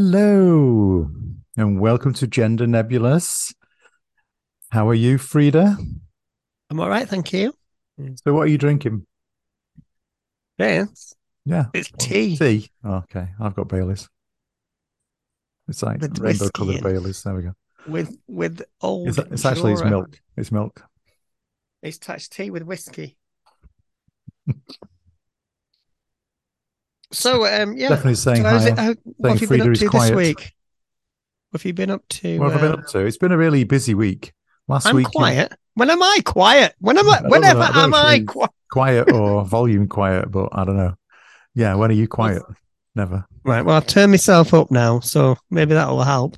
Hello, and welcome to Gender Nebulous. How are you, Frida? I'm all right, thank you. So, what are you drinking? Yes, Yeah, it's tea. tea. Oh, okay, I've got Bailey's. It's like With rainbow coloured. Bailey's. There we go. with with old. It's, it's actually it's milk. It's milk. It's touched tea with whiskey. so um yeah. Definitely saying so hi. how, what have you Frida been up to this week? What have you been up to? What have I been uh, up to? It's been a really busy week. Last I'm week, you- quiet. When am I quiet? When am I? I Whenever know. I am I quiet? quiet or volume quiet, but I don't know. Yeah, when are you quiet? Never. Right. Well, I've turned myself up now, so maybe that will help.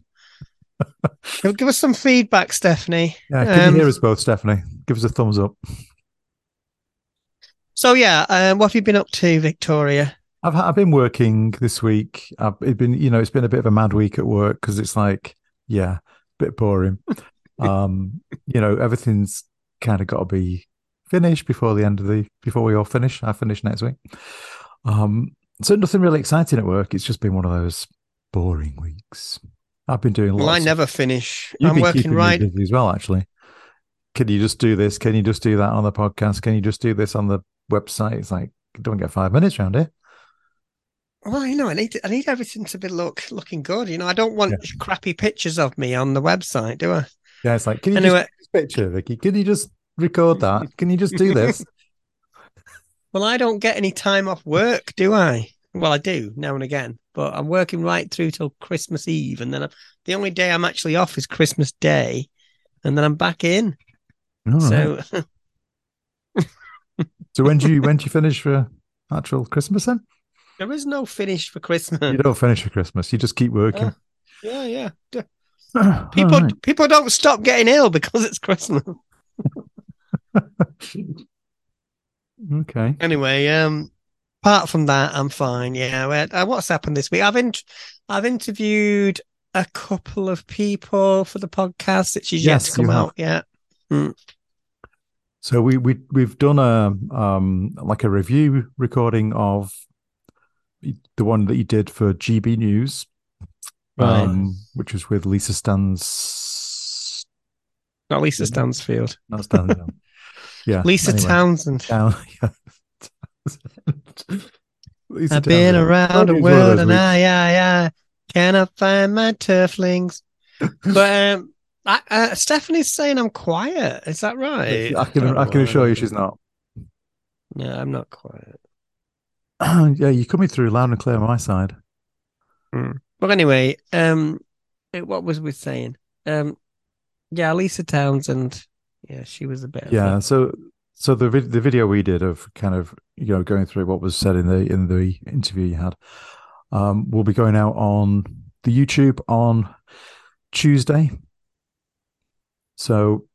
Give give us some feedback, Stephanie. Yeah, can Um, you hear us both, Stephanie? Give us a thumbs up. So yeah, um, what have you been up to, Victoria? I've I've been working this week. I've it been you know it's been a bit of a mad week at work because it's like yeah, a bit boring. um, you know everything's kind of got to be finished before the end of the before we all finish. I finish next week. Um, so nothing really exciting at work. It's just been one of those boring weeks. I've been doing. Well, I of- never finish. You've I'm working right. busy as well, actually. Can you just do this? Can you just do that on the podcast? Can you just do this on the website? It's like don't get five minutes around here. Well, you know, I need I need everything to be look looking good. You know, I don't want crappy pictures of me on the website, do I? Yeah, it's like, can you Anyway. just this picture, Vicky? Can you just record that? Can you just do this? Well, I don't get any time off work, do I? Well, I do now and again, but I'm working right through till Christmas Eve, and then I'm, the only day I'm actually off is Christmas Day, and then I'm back in. All right. So So when do you when do you finish for actual Christmas then? There is no finish for Christmas. You don't finish for Christmas. You just keep working. Yeah, yeah. D- All People right. people don't stop getting ill because it's Christmas. okay. Anyway, um, apart from that, I'm fine. Yeah. Uh, what's happened this week? I've in- I've interviewed a couple of people for the podcast. It's yet Yes, to come out yet. So we we we've done a um like a review recording of the one that you did for GB News, Right. um, which was with Lisa Stans. Not Lisa Stansfield. Not Stans. yeah, Lisa anyway. Townsend. Down, yeah. Lisa I've been around the It's one of world and weeks. I, I, I cannot find my turflings. but um, I, uh, Stephanie's saying I'm quiet. Is that right? I can I can assure you she's not. No, I'm not quiet. yeah, you're coming through loud and clear on my side. But anyway, um, what was we saying? Um, yeah, Lisa Townsend. Yeah, she was a bit. Yeah, a- so so the vid- the video we did of kind of you know going through what was said in the in the interview you had um will be going out on the YouTube on Tuesday. So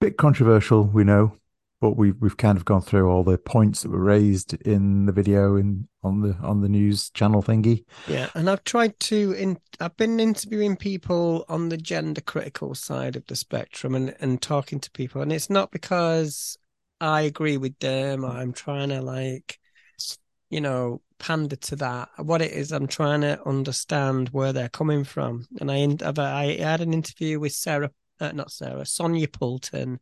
bit controversial, we know, but we've we've kind of gone through all the points that were raised in the video in on the on the news channel thingy. Yeah, and I've tried to. In, I've been interviewing people on the gender critical side of the spectrum and and talking to people, and it's not because I agree with them. I'm trying to like, you know, pander to that. What it is, I'm trying to understand where they're coming from. And I I had an interview with Sarah, uh, not Sarah, Sonia Poulton,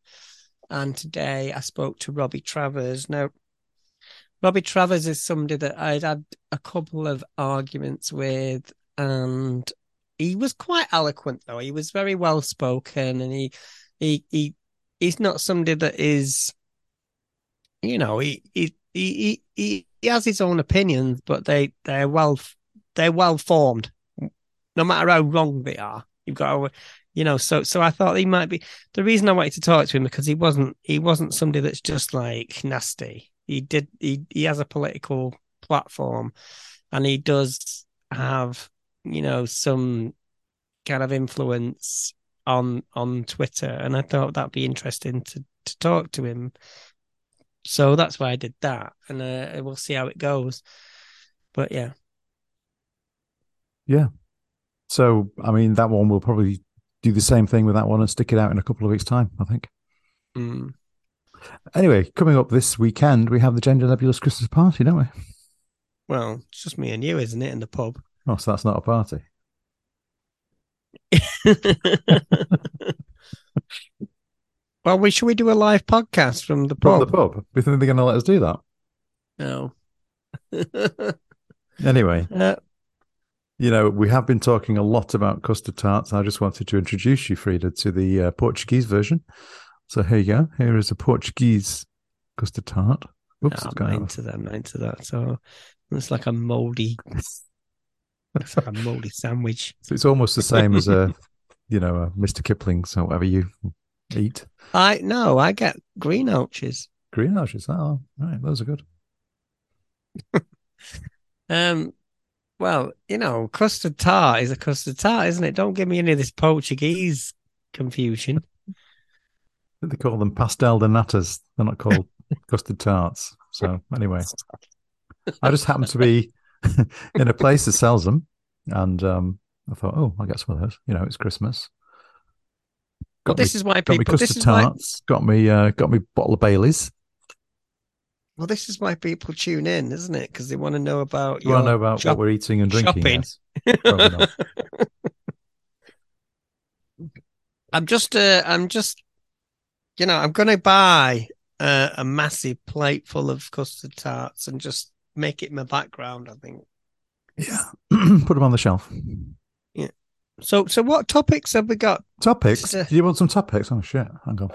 and today I spoke to Robbie Travers. Now. Robbie Travers is somebody that I'd had a couple of arguments with, and he was quite eloquent though. He was very well spoken, and he he he he's not somebody that is, you know, he he he he, he has his own opinions, but they they're well they're well formed, no matter how wrong they are. You've got to, you know. So so I thought he might be the reason I wanted to talk to him because he wasn't he wasn't somebody that's just like nasty. He did he he has a political platform, and he does have you know some kind of influence on on Twitter, and I thought that'd be interesting to to talk to him. So that's why I did that, and uh, we'll see how it goes. But yeah. yeah, So I mean that one will probably do the same thing with that one and stick it out in a couple of weeks' time, I think. mm. Anyway, coming up this weekend, we have the Gender Nebulous Christmas party, don't we? well, it's just me and you, isn't it, in the pub? Oh, so that's not a party. well, we should we do a live podcast from the From pub? the pub. Do you think they're going to let us do that? No. Anyway, Uh, you know, we have been talking a lot about custard tarts. I just wanted to introduce you, Frida, to the uh, Portuguese version. So here you go. Here is a Portuguese custard tart. Oops, I'm into that. I'm into that. So it's like a moldy, it's like a moldy sandwich. So it's almost the same as a, you know, a Mr. Kipling's or whatever you eat. I no, I get green ouches. Green ashes. Oh, all right. Those are good. Um, well, you know, custard tart is a custard tart, isn't it? Don't give me any of this Portuguese confusion. They call them pastel de natas. They're not called custard tarts. So anyway, I just happened to be in a place that sells them, and um, I thought, oh, I'll get some of those. You know, it's Christmas. Well, Got me, this is why got me people. Custard is why. tarts. Got me, uh, got me bottle of Baileys. Well, this is why people tune in, isn't it? Because they want to know about. You want to know about shop- what we're eating and drinking? Yes. I'm just, uh, I'm just, you know, I'm going to buy uh, a massive plate full of custard tarts and just make it my background. I think. Yeah, put them on the shelf. Yeah. So, so what topics have we got? Topics. Do you want some topics? Oh shit! Hang on.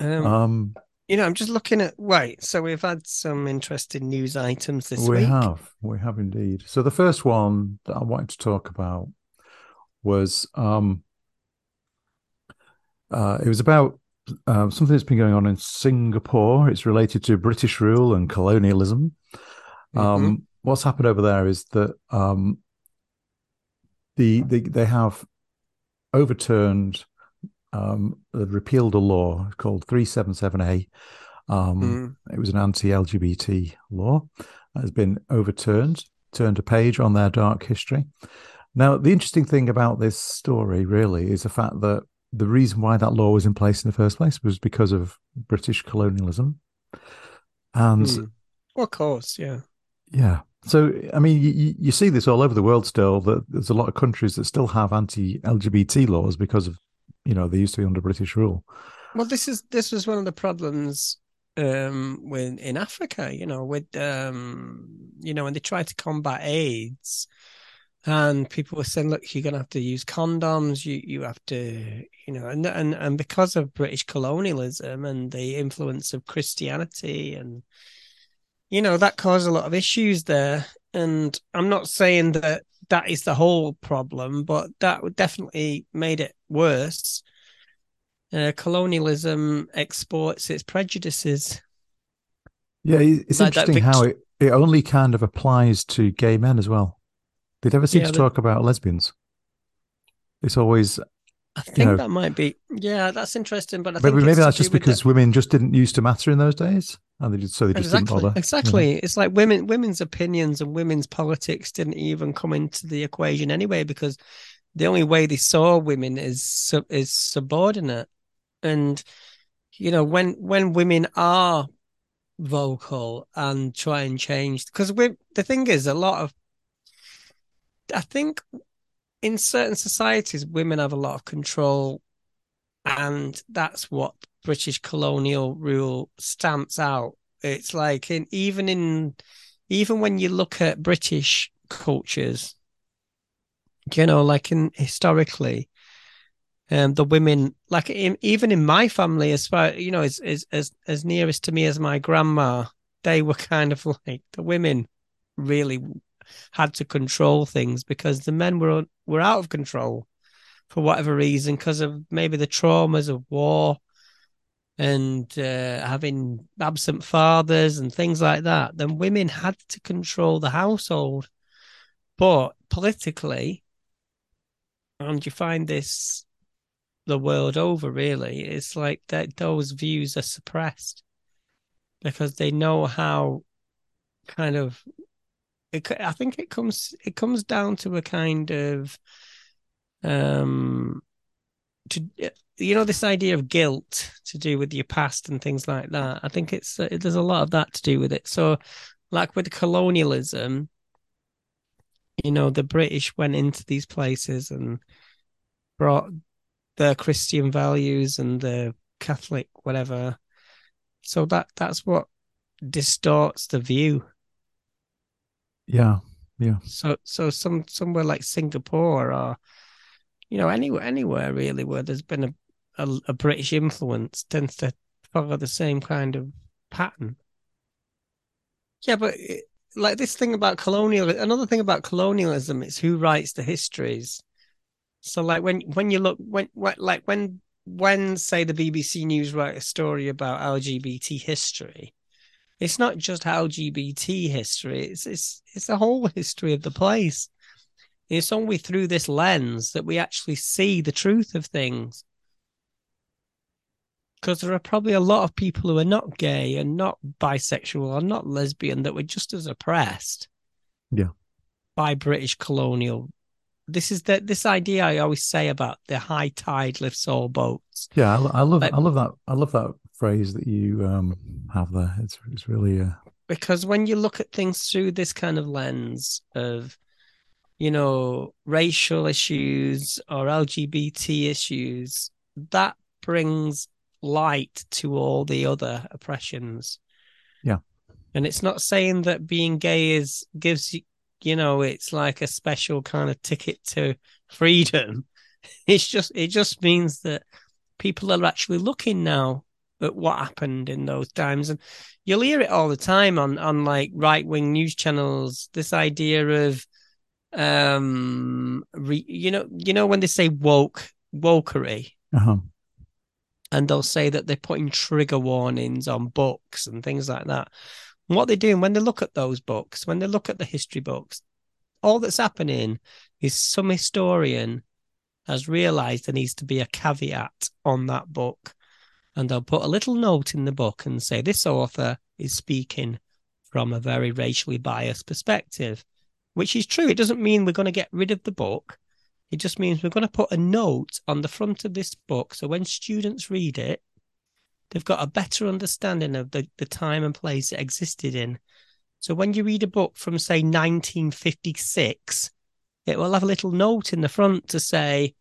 Um, Um, you know, I'm just looking at. Wait, so we've had some interesting news items this we week. We have, we have indeed. So the first one that I wanted to talk about was um, uh, it was about uh, something that's been going on in Singapore. It's related to British rule and colonialism. Um, Mhm. What's happened over there is that um, the, the they have overturned um, uh, repealed a law called 377A. Um, Mm. It was an anti LGBT law that has been overturned, turned a page on their dark history. Now, the interesting thing about this story really is the fact that the reason why that law was in place in the first place was because of British colonialism. And Hmm. Well, of course, yeah. yeah. So, I mean, you, you see this all over the world still, that there's a lot of countries that still have anti LGBT laws because of, you know, they used to be under British rule. Well, this is this was one of the problems um with in Africa, you know, with um you know, when they tried to combat AIDS and people were saying, look, you're gonna have to use condoms, you you have to you know, and and and because of British colonialism and the influence of Christianity and you know, that caused a lot of issues there. And I'm not saying that that is the whole problem, but that definitely made it worse uh, colonialism exports its prejudices. Yeah, it's Like interesting how it, it only kind of applies to gay men as well. They never seem Yeah, to talk about lesbians. It's always I think know- that might be, yeah, that's interesting. But I maybe think maybe that's just because women just didn't used to matter in those days, and they just so they just didn't exactly, bother. you know? exactly. It's like women, women's opinions and women's politics didn't even come into the equation anyway, because the only way they saw women is is subordinate, and you know when when women are vocal and try and change, because we the thing is a lot of, I think, in certain societies, women have a lot of control, and that's what British colonial rule stamps out. It's like in even in even when you look at British cultures, you know, like in historically, um, the women, like in, even in my family, as far you know, as as as as nearest to me as my grandma, they were kind of like the women really had to control things because the men were were out of control for whatever reason because of maybe the traumas of war and uh, having absent fathers and things like that, then women had to control the household. But politically, and you find this the world over, really, it's like that those views are suppressed because they know how kind of. It, I think it comes it comes down to a kind of um to you know this idea of guilt to do with your past and things like that i think it's uh, there's a lot of that to do with it so like with colonialism you know the british went into these places and brought their Christian values and the Catholic whatever. So that that's what distorts the view. Yeah, yeah. So so some somewhere like Singapore or you know anywhere anywhere really where there's been a a, a British influence tends to follow the same kind of pattern. Yeah, but like this thing about colonial, another thing about colonialism is who writes the histories. So, like when when you look when, when like when when say the BBC News write a story about LGBT history, it's not just LGBT history; it's it's it's the whole history of the place. It's only through this lens that we actually see the truth of things. Because there are probably a lot of people who are not gay and not bisexual and not lesbian that were just as oppressed yeah. by british colonial. This is the this idea i always say about the high tide lifts all boats. Yeah i, I love like, i love that i love that phrase that you um have there it's it's really uh... because when you look at things through this kind of lens of you know racial issues or lgbt issues that brings light to all the other oppressions. Yeah. And it's not saying that being gay is gives you you know, it's like a special kind of ticket to freedom. It's just it just means that people are actually looking now at what happened in those times. And you'll hear it all the time on on like right wing news channels, this idea of um re, you know, you know when they say woke wokery. Uh-huh and they'll say that they're putting trigger warnings on books and things like that. And what they're doing when they look at those books, when they look at the history books, all that's happening is some historian has realized there needs to be a caveat on that book. And they'll put a little note in the book and say, this author is speaking from a very racially biased perspective, which is true. It doesn't mean we're going to get rid of the book. It just means we're going to put a note on the front of this book. So when students read it, they've got a better understanding of the, the time and place it existed in. So when you read a book from, say, 1956, it will have a little note in the front to say,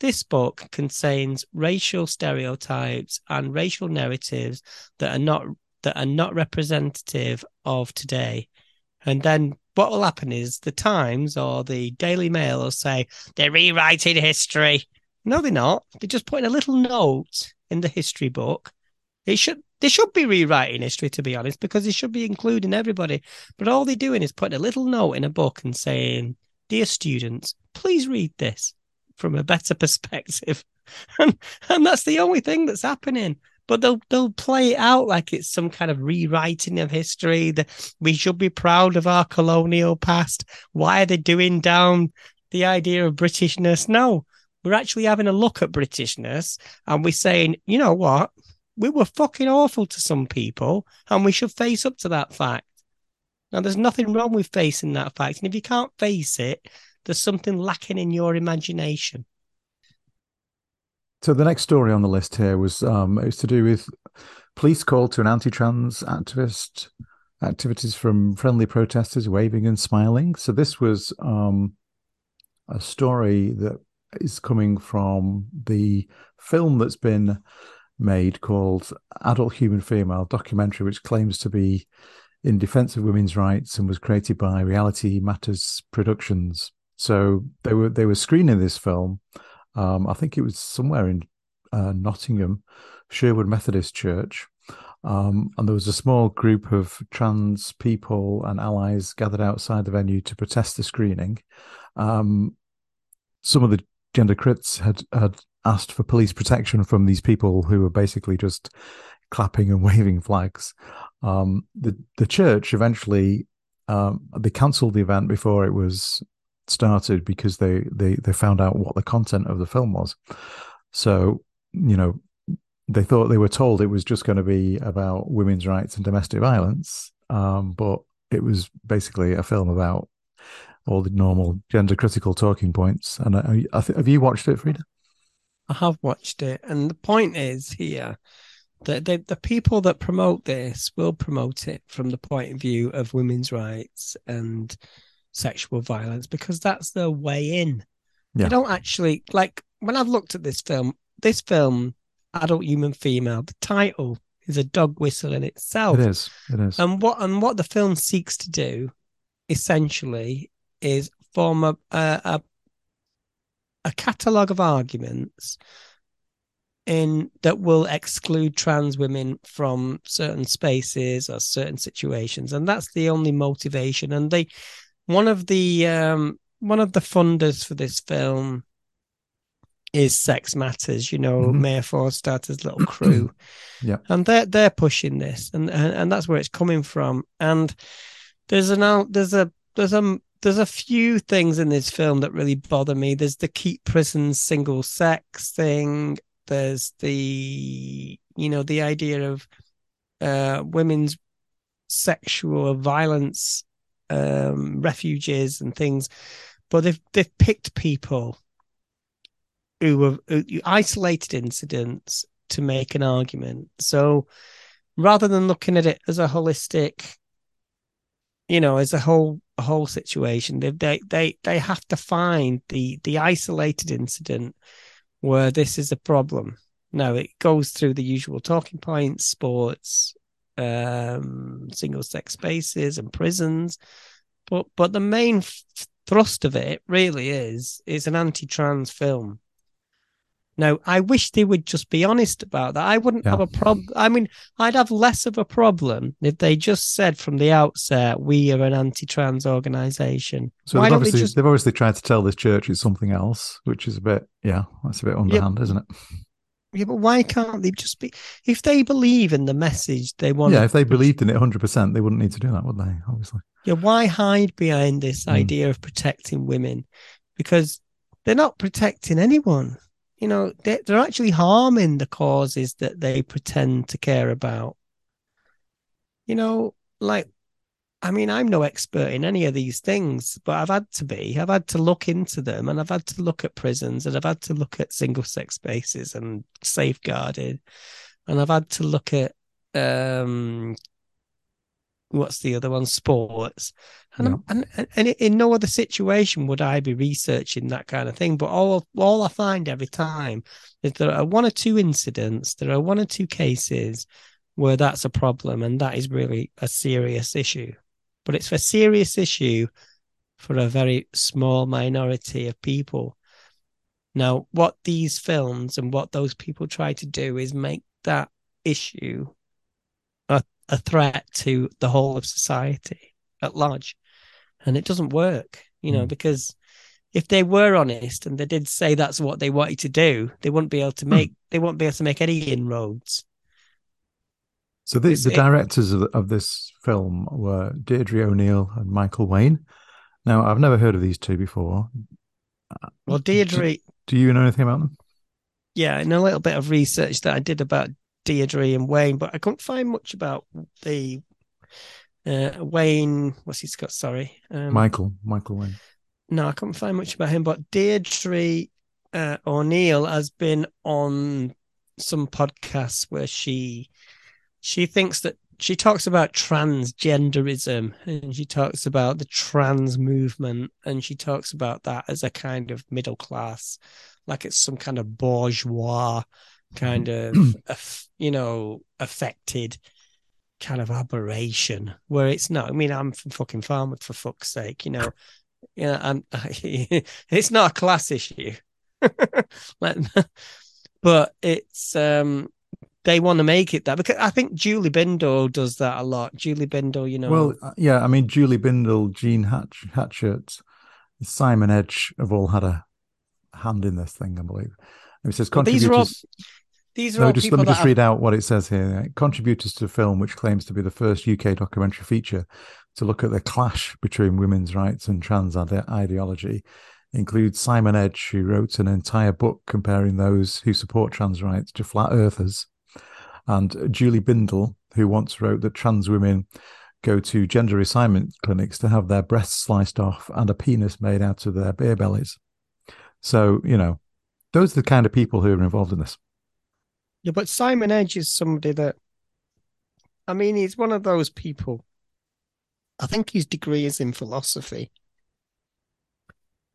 this book contains racial stereotypes and racial narratives that are not that are not representative of today. And then what will happen is the Times or the Daily Mail will say they're rewriting history. No, they're not. They're just putting a little note in the history book. It should they should be rewriting history to be honest, because they should be including everybody. But all they're doing is putting a little note in a book and saying, "Dear students, please read this from a better perspective." and and that's the only thing that's happening but they'll they'll play it out like it's some kind of rewriting of history. That we should be proud of our colonial past. Why are they doing down the idea of Britishness? No, we're actually having a look at Britishness and we're saying, you know what, we were fucking awful to some people, and we should face up to that fact. Now, there's nothing wrong with facing that fact, and if you can't face it, there's something lacking in your imagination. So the next story on the list here was um, it was to do with police call to an anti-trans activist, activities from friendly protesters waving and smiling. So this was um, a story that is coming from the film that's been made called Adult Human Female documentary, which claims to be in defense of women's rights and was created by Reality Matters Productions. So they were they were screening this film um, I think it was somewhere in uh, Nottingham, Sherwood Methodist Church. Um, and there was a small group of trans people and allies gathered outside the venue to protest the screening. Um, some of the gender crits had, had asked for police protection from these people who were basically just clapping and waving flags. Um, the the church eventually um, they cancelled the event before it was started because they they they found out what the content of the film was. So you know they thought they were told it was just going to be about women's rights and domestic violence, um, but it was basically a film about all the normal gender critical talking points. And I, I th- have you watched it, Frida? I have watched it, and the point is here that the, the people that promote this will promote it from the point of view of women's rights and sexual violence because that's their way in. Yeah. They don't actually like when I've looked at this film, this film, Adult Human Female, the title is a dog whistle in itself. It is. It is. And what and what the film seeks to do, essentially, is form a a, a, a catalogue of arguments in that will exclude trans women from certain spaces or certain situations, and that's the only motivation. And they, one of the um, one of the funders for this film is Sex Matters, you know, mm-hmm. Maya Forstater's little crew. yeah. And they're they're pushing this and, and and that's where it's coming from. And there's an there's a there's a there's a few things in this film that really bother me. There's the keep prisons single sex thing. There's the you know, the idea of uh women's sexual violence um refuges and things. But they've they've picked people who have who, isolated incidents to make an argument. So rather than looking at it as a holistic, you know, as a whole a whole situation, they they they they have to find the the isolated incident where this is a problem. Now it goes through the usual talking points, sports, um, single sex spaces, and prisons, but but the main thrust of it really is is an anti-trans film now, I wish they would just be honest about that. I wouldn't yeah. have a problem. I mean, I'd have less of a problem if they just said from the outset, we are an anti trans organization. So they've obviously, they just... they've obviously tried to tell this church it's something else, which is a bit, yeah, that's a bit underhand, yeah. isn't it? Yeah, but why can't they just be? If they believe in the message they want. Yeah, if they believed in it 100%, they wouldn't need to do that, would they? Obviously. Yeah, why hide behind this mm. idea of protecting women? Because they're not protecting anyone you know they're, they're actually harming the causes that they pretend to care about you know like i mean i'm no expert in any of these things but i've had to be. I've had to look into them and i've had to look at prisons and i've had to look at single sex spaces and safeguarded and i've had to look at um what's the other one? Sports. And, yeah. and and in no other situation would i be researching that kind of thing but all all i find every time is there are one or two incidents there are one or two cases where that's a problem and that is really a serious issue but it's a serious issue for a very small minority of people now what these films and what those people try to do is make that issue a threat to the whole of society at large. And it doesn't work, you know, mm. because if they were honest and they did say that's what they wanted to do, they wouldn't be able to hmm. make they wouldn't be able to make any inroads. So the, the directors of, of this film were Deirdre O'Neill and Michael Wayne. Now I've never heard of these two before. Well, Deirdre, do, do you know anything about them? Yeah, in a little bit of research that I did about Deirdre and Wayne, but I couldn't find much about the uh, Wayne. What's he got? Sorry, um, Michael. Michael Wayne. No, I couldn't find much about him. But Deirdre uh, O'Neill has been on some podcasts where she she thinks that she talks about transgenderism and she talks about the trans movement and she talks about that as a kind of middle class like it's some kind of bourgeois kind of you know affected kind of aberration where it's not. I mean, I'm from fucking Falmouth for fuck's sake, you know. Yeah, and it's not a class issue, but it's um they want to make it that because I think Julie Bindel does that a lot. Julie Bindel, you know. Well, uh, yeah, I mean Julie Bindel, Jean Hatch, Hatchard, Simon Edge have all had a hand in this thing, I believe. It says contributors. These are all, these are no, just let me just read out what it says here. Contributors to the film, which claims to be the first UK documentary feature to look at the clash between women's rights and trans ideology, includes Simon Edge, who wrote an entire book comparing those who support trans rights to flat earthers, and Julie Bindel, who once wrote that trans women go to gender reassignment clinics to have their breasts sliced off and a penis made out of their beer bellies. So, you know, those are the kind of people who are involved in this. Yeah, but Simon Edge is somebody that, I mean, he's one of those people. I think his degree is in philosophy.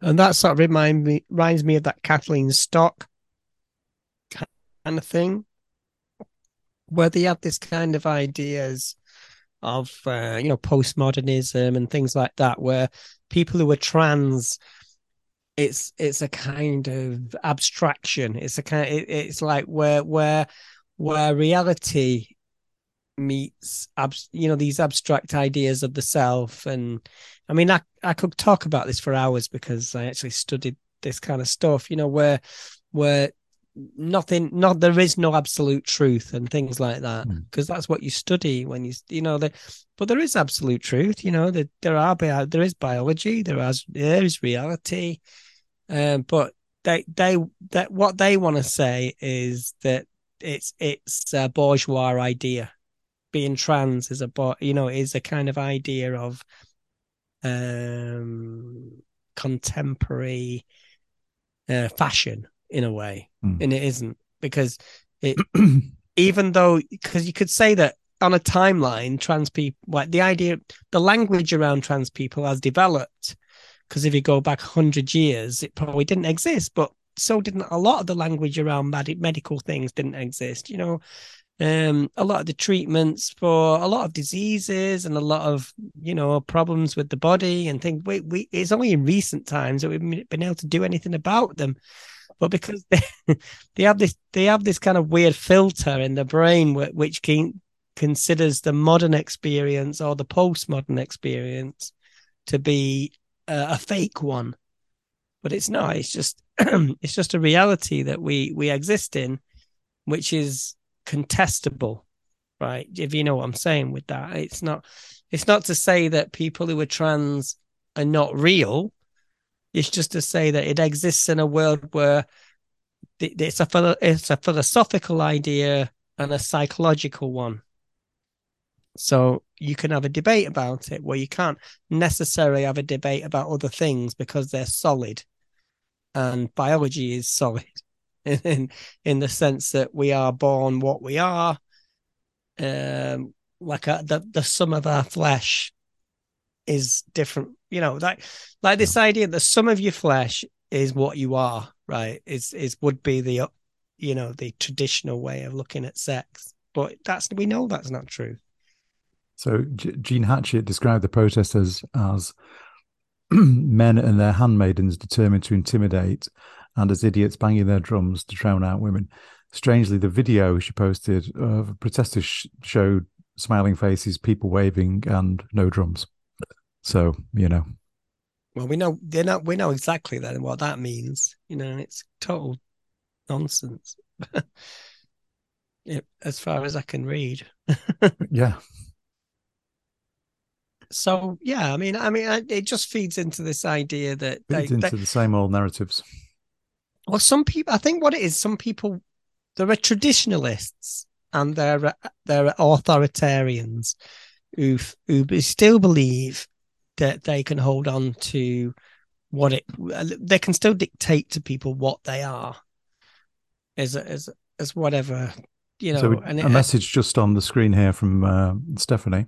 And that sort of remind me reminds me of that Kathleen Stock kind of thing, where they had this kind of ideas of uh, you know postmodernism and things like that, where people who are trans, it's it's a kind of abstraction. It's a kind. It, it's like where where where reality meets ab- you know these abstract ideas of the self and i mean i i could talk about this for hours because i actually studied this kind of stuff you know where where nothing not there is no absolute truth and things like that because mm. that's what you study when you you know the but there is absolute truth you know that there are there is biology there is there is reality um but they they that what they want to say is that it's it's a bourgeois idea being trans is a you know is a kind of idea of um contemporary uh, fashion in a way, mm. and it isn't because it even though because you could say that on a timeline, trans people like the idea, the language around trans people has developed. Because if you go back hundred years, it probably didn't exist, but so didn't a lot of the language around med- medical things didn't exist. You know, um, a lot of the treatments for a lot of diseases and a lot of you know problems with the body and things. We, we it's only in recent times that we've been able to do anything about them but because they, they have this they have this kind of weird filter in the brain which can, considers the modern experience or the postmodern experience to be a, a fake one. But it's not. It's just it's just a reality that we we exist in which is contestable right? If you know what i'm saying with that. It's not it's not to say that people who are trans are not real it's just to say that it exists in a world where it's a it's a philosophical idea and a psychological one. So you can have a debate about it where you can't necessarily have a debate about other things because they're solid, and biology is solid in in the sense that we are born what we are, um, like a, the the sum of our flesh is different. You know, like like this idea the sum of your flesh is what you are, right? Is is would be the you know the traditional way of looking at sex, but that's we know that's not true. So Jean Hatchard described the protesters as men and their handmaidens determined to intimidate, and as idiots banging their drums to drown out women. Strangely, the video she posted of protesters showed smiling faces, people waving, and no drums. So you know. Well, we know they're not. We know exactly then what that means. You know, it's total nonsense. yeah, as far as I can read. yeah. So yeah, I mean, I mean, it just feeds into this idea that feeds they, into they, the same old narratives. Well, some people, I think, what it is, some people, there are traditionalists and there are there are authoritarians who who still believe that they can hold on to what it they can still dictate to people what they are as as as whatever you know so and a it, message just on the screen here from uh, stephanie.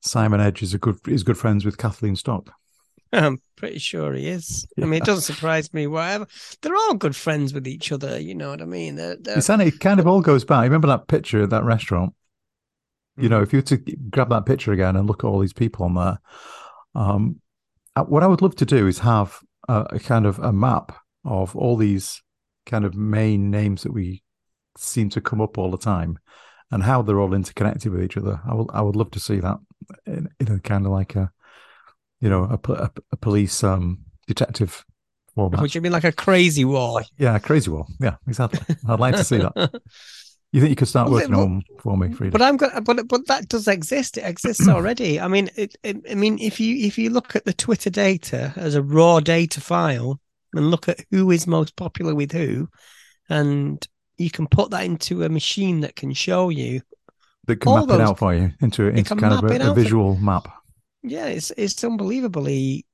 Simon edge is a good is good friends with kathleen stock. I'm pretty sure he is. Yeah. i mean it doesn't surprise me whatever. They're all good friends with each other you know what i mean? They're, they're... It's, it kind of all goes back. Remember that picture at that restaurant? You know mm. if you were to grab that picture again and look at all these people on there um, uh, what I would love to do is have a, a, kind of a map of all these kind of main names that we seem to come up all the time and how they're all interconnected with each other. I will, I would love to see that in, in a kind of like a, you know, a, a, a police um, detective format. Would you mean like a crazy wall? Yeah, crazy wall. Yeah, exactly. I'd like to see that. You think you could start working on for me, Frida? But I'm going. But but that does exist. It exists already. I mean, it, it, I mean, if you if you look at the Twitter data as a raw data file and look at who is most popular with who, and you can put that into a machine that can show you that can map those, it out for you into into kind of a, a visual map. Yeah, it's it's unbelievably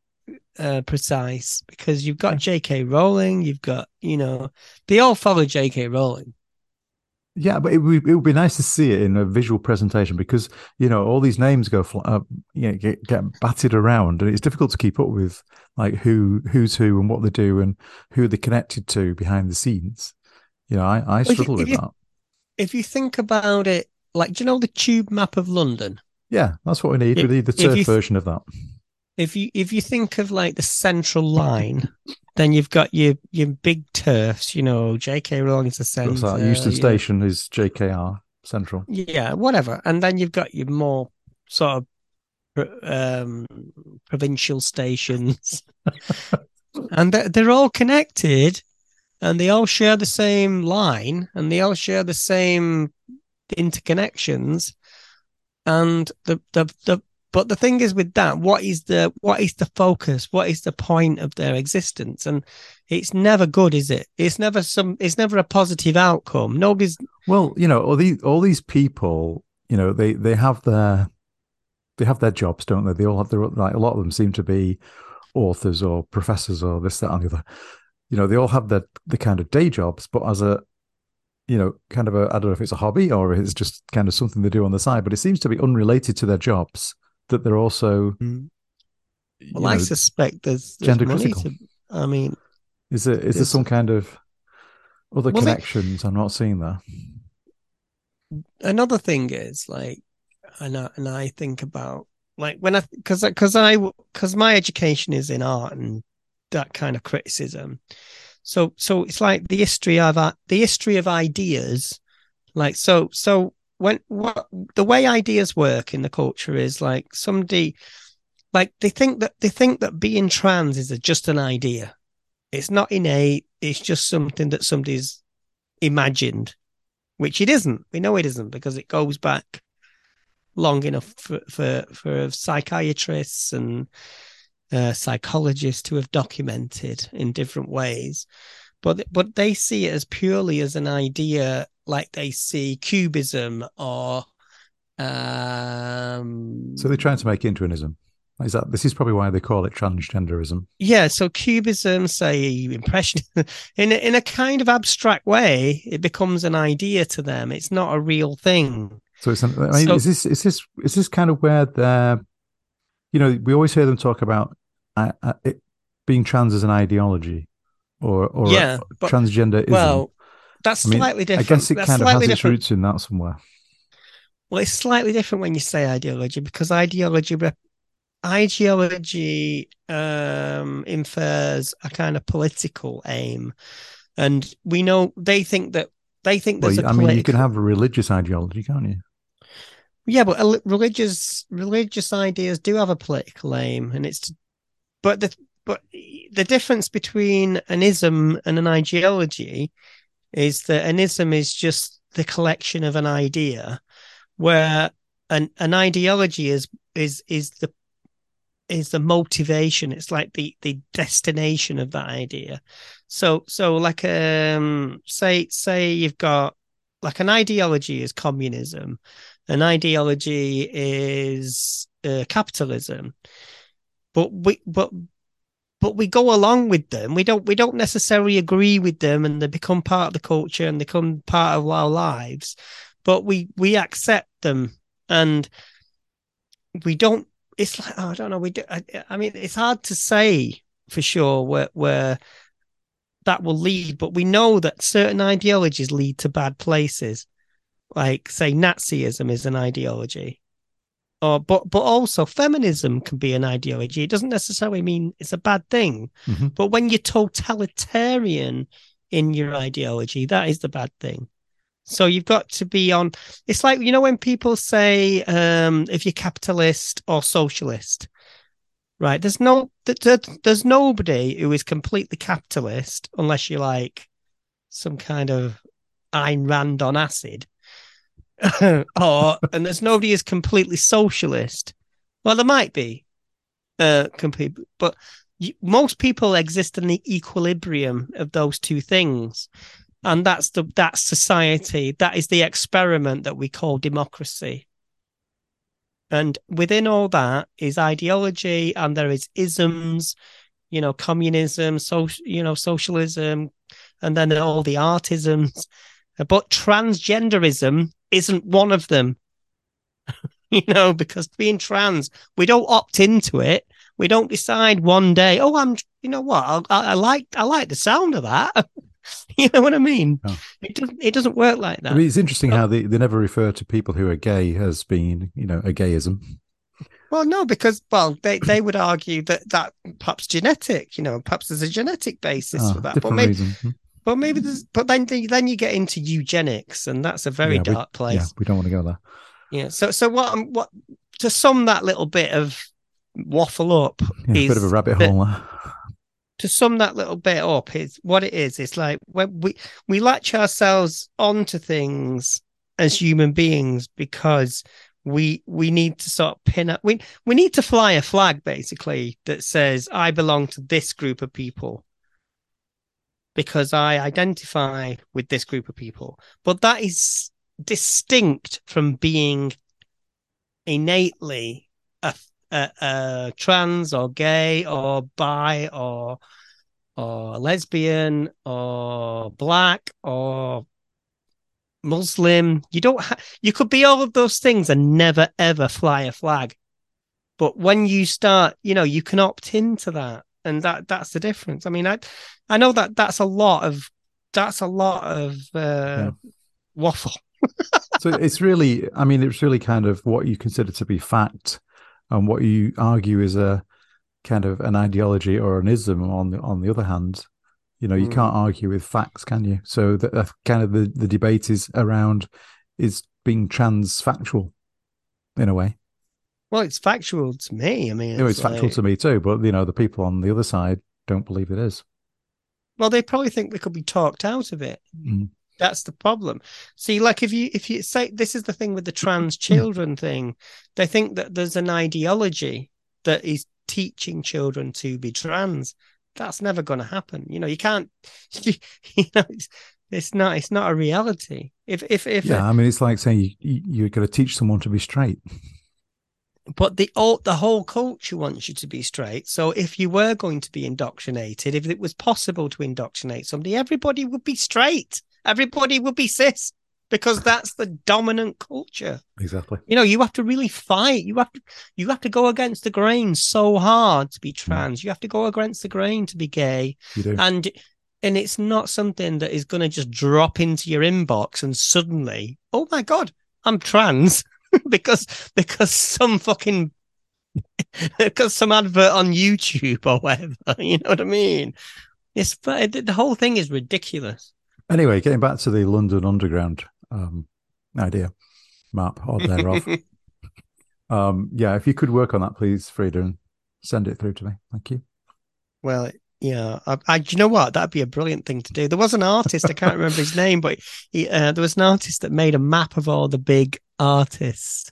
uh, precise because you've got J.K. Rowling, you've got you know they all follow J.K. Rowling Yeah, but it would, it would be nice to see it in a visual presentation because you know all these names go uh, you know, get get batted around, and it's difficult to keep up with like who who's who and what they do and who they're connected to behind the scenes. You know, I, I struggle if with you- that. If you think about it, like, do you know the tube map of London? Yeah, that's what we need. If- we need the if TERF version of that. If you if you think of like the central line, then you've got your your big TERFs. You know, J.K. Rowling's the centre. What's that? Euston Station is JKR Central. Yeah, whatever. And then you've got your more sort of um, provincial stations, and they're, they're all connected, and they all share the same line, and they all share the same interconnections. And the the the but the thing is with that, what is the what is the focus? What is the point of their existence? And it's never good, is it? It's never some. It's never a positive outcome. Nobody's Well, you know, all these all these people, you know, they they have their they have their jobs, don't they? They all have their like a lot of them seem to be authors or professors or this that and the other. You know, they all have their the kind of day jobs, but as a you know, kind of a I don't know if it's a hobby or it's just kind of something they do on the side, but it seems to be unrelated to their jobs that they're also mm. you Well, I know, suspect there's, there's gender critical. to. I mean, is there is there some kind of other Well, they- connections I'm not seeing there? another thing is like, and I, and I think about like when I because because I because my education is in art and that kind of criticism. So so it's like the history of the history of ideas, like so so when what the way ideas work in the culture is like somebody like they think that they think that being trans is a, just an idea. It's not innate. It's just something that somebody's imagined which it isn't. We know it isn't because it goes back long enough for for, for psychiatrists and uh, psychologists to have documented in different ways. But but they see it as purely as an idea like they see cubism or um So they're trying to make an. Is that this is probably why they call it transgenderism? yeah so cubism say impression in a, in a kind of abstract way it becomes an idea to them it's not a real thing So it's. An, I mean, So- is this is this is this kind of where they're, you know, we always hear them talk about uh, uh, it being trans as an ideology, or or Yeah, transgenderism. well that's I mean, slightly different. I guess it That's kind of has slightly its different. roots in that somewhere. Well, it's slightly different when you say ideology because ideology ideology um, infers a kind of political aim, and we know they think that they think Well, there's a I mean, you can have a religious ideology, can't you? yeah, but religious religious ideas do have a political aim, and it's but the but the difference between an ism and an ideology is that an ism is just the collection of an idea, where an an ideology is is is the is the motivation. It's like the the destination of that idea. So so like um say say you've got like an ideology is communism, an ideology is uh, capitalism, but we but but we go along with them. We don't we don't necessarily agree with them, and they become part of the culture and they become part of our lives. But we we accept them, and we don't. It's like oh, I don't know. We do, I, I mean, it's hard to say for sure where where that will lead, but we know that certain ideologies lead to bad places. Like say Nazism is an ideology. Or but but also feminism can be an ideology. It doesn't necessarily mean it's a bad thing. Mhm. But when you're totalitarian in your ideology, that is the bad thing. So you've got to be on. It's like you know when people say um, if you're capitalist or socialist, right? There's no th- th- there's nobody who is completely capitalist unless you're like some kind of Ayn Rand on acid, or and there's nobody who's completely socialist. Well, there might be, uh, complete, but you, most people exist in the equilibrium of those two things and that's the that's society that is the experiment that we call democracy and within all that is ideology and there is isms you know communism social you know socialism and then all the artisms but transgenderism isn't one of them. you know, because being trans, we don't opt into it. We don't decide one day, oh, I'm, you know what, I, I like, I like the sound of that. you know what I mean? Oh. It doesn't, it doesn't work like that. I mean, it's interesting oh. how they, they never refer to people who are gay as being, you know, a gayism. Well, no, because well, they, they would argue that that perhaps genetic, you know, perhaps there's a genetic basis oh, for that. But maybe, reason. Hmm. But maybe there's, but then then you get into eugenics, and that's a very yeah, dark we, place. Yeah, we don't want to go there. Yeah. So so what what to sum that little bit of waffle up yeah, is a bit of a rabbit that, hole. To sum that little bit up is what it is. It's like when we we latch ourselves onto things as human beings because we we need to sort of pin up we we need to fly a flag basically that says I belong to this group of people because I identify with this group of people. But that is distinct from being innately a, a, a trans or gay or bi or or lesbian or black or Muslim. You don't. Ha- you could be all of those things and never ever fly a flag. But when you start, you know, you can opt into that, and that that's the difference. I mean, I I know that that's a lot of that's a lot of uh, yeah. waffle. so it's really, I mean, it's really kind of what you consider to be fact, and what you argue is a kind of an ideology or an ism on the on the other hand you know, you mm. can't argue with facts, can you? So that, that kind of the, the debate is around is being trans factual in a way. Well, it's factual to me. I mean, it's, it's like... factual to me too, but you know, the people on the other side don't believe it is. Well, they probably think they could be talked out of it. Mm. That's the problem. See, like if you if you say this is the thing with the trans children thing, they think that there's an ideology that is teaching children to be trans that's never going to happen. You know, you can't. You, you know, it's, it's, not. It's not a reality. If if if yeah, I mean, it's like saying you, you're going to teach someone to be straight. But the all the whole culture wants you to be straight. So if you were going to be indoctrinated, if it was possible to indoctrinate somebody, everybody would be straight. Everybody would be cis because that's the dominant culture. Exactly. You know, you have to really fight. You have to you have to go against the grain so hard to be trans. You have to go against the grain to be gay. You do. And and it's not something that is going to just drop into your inbox and suddenly, oh my god, I'm trans because because some fucking because some advert on YouTube or whatever. You know what I mean? It's but the whole thing is ridiculous. Anyway, getting back to the London Underground um, idea, map, or thereof. um, yeah, if you could work on that, please, Frida, and send it through to me. Thank you. Well, yeah, I, I, you know what? That'd be a brilliant thing to do. There was an artist, I can't remember his name, but he, uh, there was an artist that made a map of all the big artists.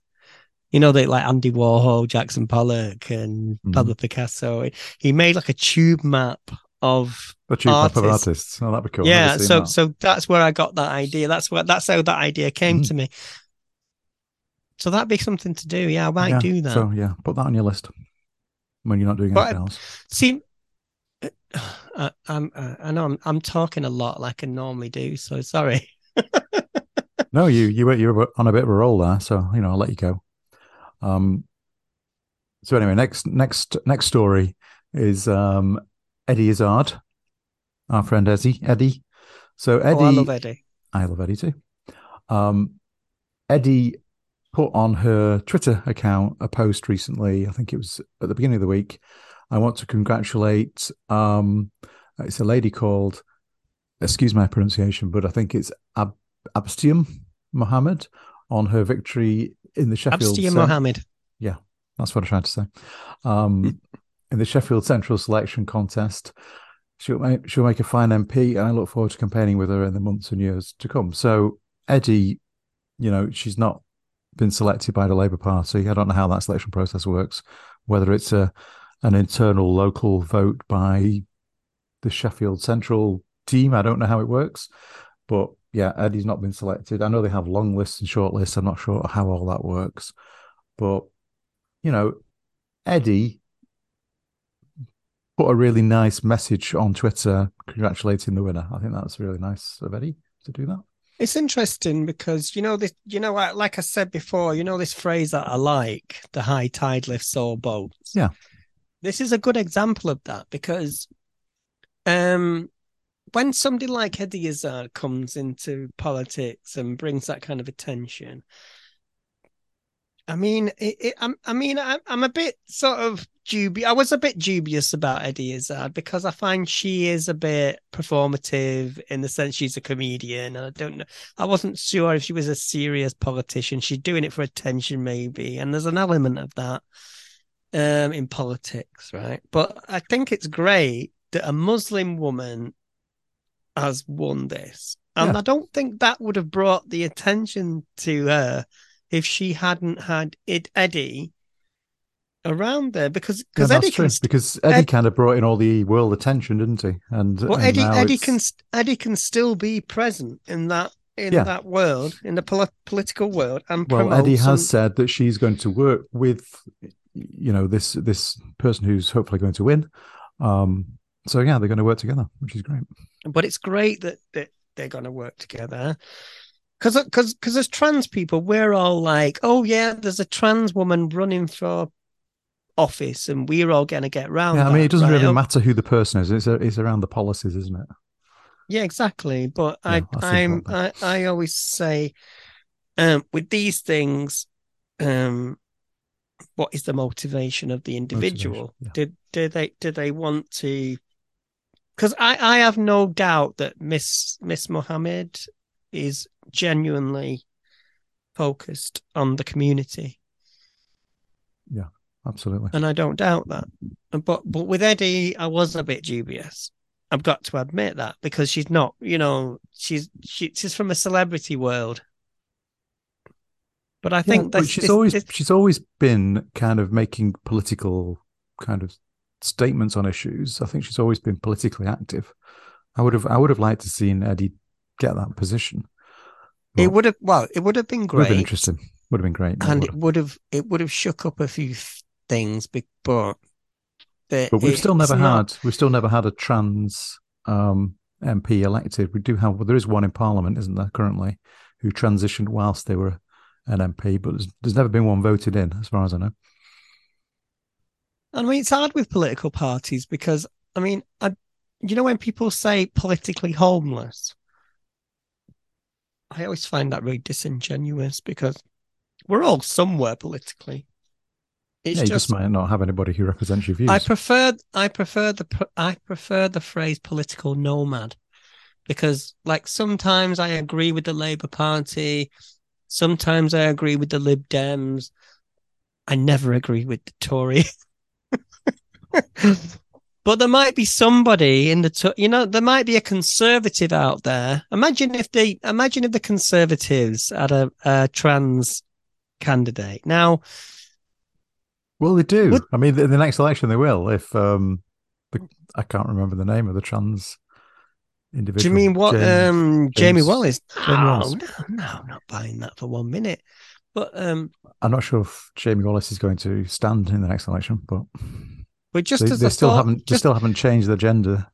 You know, they like Andy Warhol, Jackson Pollock, and mm. Pablo Picasso. He made like a tube map of a tube artists. map of artists. Oh, that'd be cool. Yeah, so that. so that's where I got that idea. That's what that's how that idea came mm. to me. So that'd be something to do. Yeah, I might yeah, do that. So yeah, put that on your list when you're not doing anything else. See, I, I'm uh, I know I'm I'm talking a lot like I normally do. So sorry. no, you you were you were on a bit of a roll there, so you know I'll let you go. Um. So anyway, next next next story is um Eddie Izzard, our friend Eddie. Eddie. So Eddie, oh, I love Eddie. I love Eddie too. Um, Eddie put on her Twitter account a post recently. I think it was at the beginning of the week. I want to congratulate. Um, it's a lady called, excuse my pronunciation, but I think it's Ab- Abstium Mohammed on her victory in the Sheffield. Abstium Mohammed. Yeah, that's what I tried to say. Um, in the Sheffield Central selection contest. She'll make, she'll make a fine MP, and I look forward to campaigning with her in the months and years to come. So, Eddie, you know, she's not been selected by the Labour Party. I don't know how that selection process works, whether it's a an internal local vote by the Sheffield Central team. I don't know how it works, but yeah, Eddie's not been selected. I know they have long lists and short lists. I'm not sure how all that works, but you know, Eddie put a really nice message on Twitter congratulating the winner. I think that's really nice of Eddie to do that. It's interesting because you know this. You know, like I said before, you know this phrase that I like: "The high tide lifts all boats." Yeah, this is a good example of that because, um, when somebody like Eddie Izzard comes into politics and brings that kind of attention, I mean, it, it, I'm, I mean, I, I'm a bit sort of dubious. I was a bit dubious about Eddie Izzard because I find she is a bit performative in the sense she's a comedian. And I don't know, I wasn't sure if she was a serious politician. She's doing it for attention, maybe. And there's an element of that um, in politics, right? But I think it's great that a Muslim woman has won this. And yeah. I don't think that would have brought the attention to her if she hadn't had it Eddie around there because because yeah, Eddie can, because Eddie Ed, kind of brought in all the world attention, didn't he? And well, and Eddie Eddie it's... can Eddie can still be present in that in yeah. that world in the pol- political world and well, Eddie has said that she's going to work with you know this this person who's hopefully going to win. Um, so yeah, they're going to work together, which is great. But it's great that that they're going to work together because because because as trans people, we're all like, oh yeah, there's a trans woman running for office, and we're all going to get round. Yeah, I mean, it doesn't right? really matter who the person is; it's a, it's around the policies, isn't it? Yeah, exactly. But yeah, I I'm I, I always say, um, with these things, um, what is the motivation of the individual? Yeah. Did did they did they want to? Because I I have no doubt that Miss Miss Mohammed is genuinely focused on the community. Yeah, absolutely. And I don't doubt that. But but with Eddie, I was a bit dubious. I've got to admit that because she's not, you know, she's she, she's from a celebrity world. But I think yeah, she's this, always this... she's always been kind of making political kind of statements on issues. I think she's always been politically active. I would have I would have liked to seen Eddie get that position. Well, it would have well, it would have been great. Would have been interesting. Would have been great. And it would have it would have shook up a few things, but but we've still never not... had we've still never had a trans um, MP elected. We do have well, there is one in Parliament, isn't there, currently, who transitioned whilst they were an MP, but there's, there's never been one voted in, as far as I know. I mean, it's hard with political parties because I mean, I, you know, when people say politically homeless, I always find that really disingenuous because we're all somewhere politically. It's yeah, you just, just, might not have anybody who represents your views. I prefer I prefer the I prefer the phrase political nomad because like sometimes I agree with the Labour Party, sometimes I agree with the Lib Dems. I never agree with the Tory. But there might be somebody in the, t- you know, there might be a conservative out there. Imagine if the imagine if the conservatives had a, a trans candidate. Now, well, they do. Would, I mean, in the next election, they will. If um, the, I can't remember the name of the trans individual. Do you mean what? James, um, Jamie Wallis? Jamie Wallis. No, no, I'm not buying that for one minute. But um, I'm not sure if Jamie Wallis is going to stand in the next election, but but just they, as they still thought, haven't, just, still haven't changed the gender.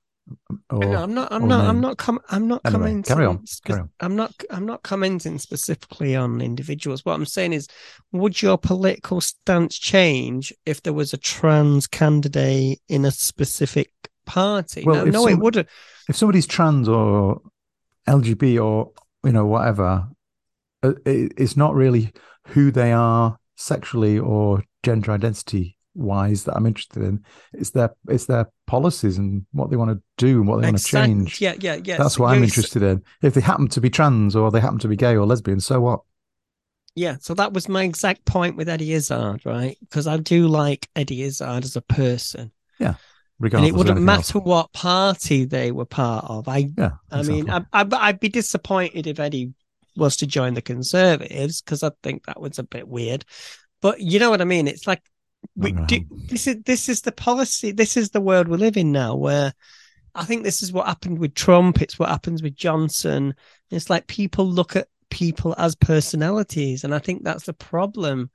Or, no, I'm not. I'm not. I'm not. Com- I'm not anyway, commenting. Carry on. Carry on. I'm not. I'm not commenting specifically on individuals. What I'm saying is, would your political stance change if there was a trans candidate in a specific party? Well, no, no some, it wouldn't. If somebody's trans or LGB or you know whatever, uh, it's not really who they are sexually or gender identity wise that I'm interested in. It's their it's their policies and what they want to do and what they exactly. want to change. Yeah, yeah, yeah. That's what I'm interested in. If they happen to be trans or they happen to be gay or lesbian, so what? Yeah, so that was my exact point with Eddie Izzard, right? Because I do like Eddie Izzard as a person. Yeah. And it wouldn't matter else. what party they were part of. I, yeah, I exactly. mean, I, I, I'd be disappointed if Eddie was to join the Conservatives because I think that was a bit weird. But you know what I mean? It's like we, do, this is this is the policy. This is the world we live in now, where I think this is what happened with Trump. It's what happens with Johnson. It's like people look at people as personalities, and I think that's the problem.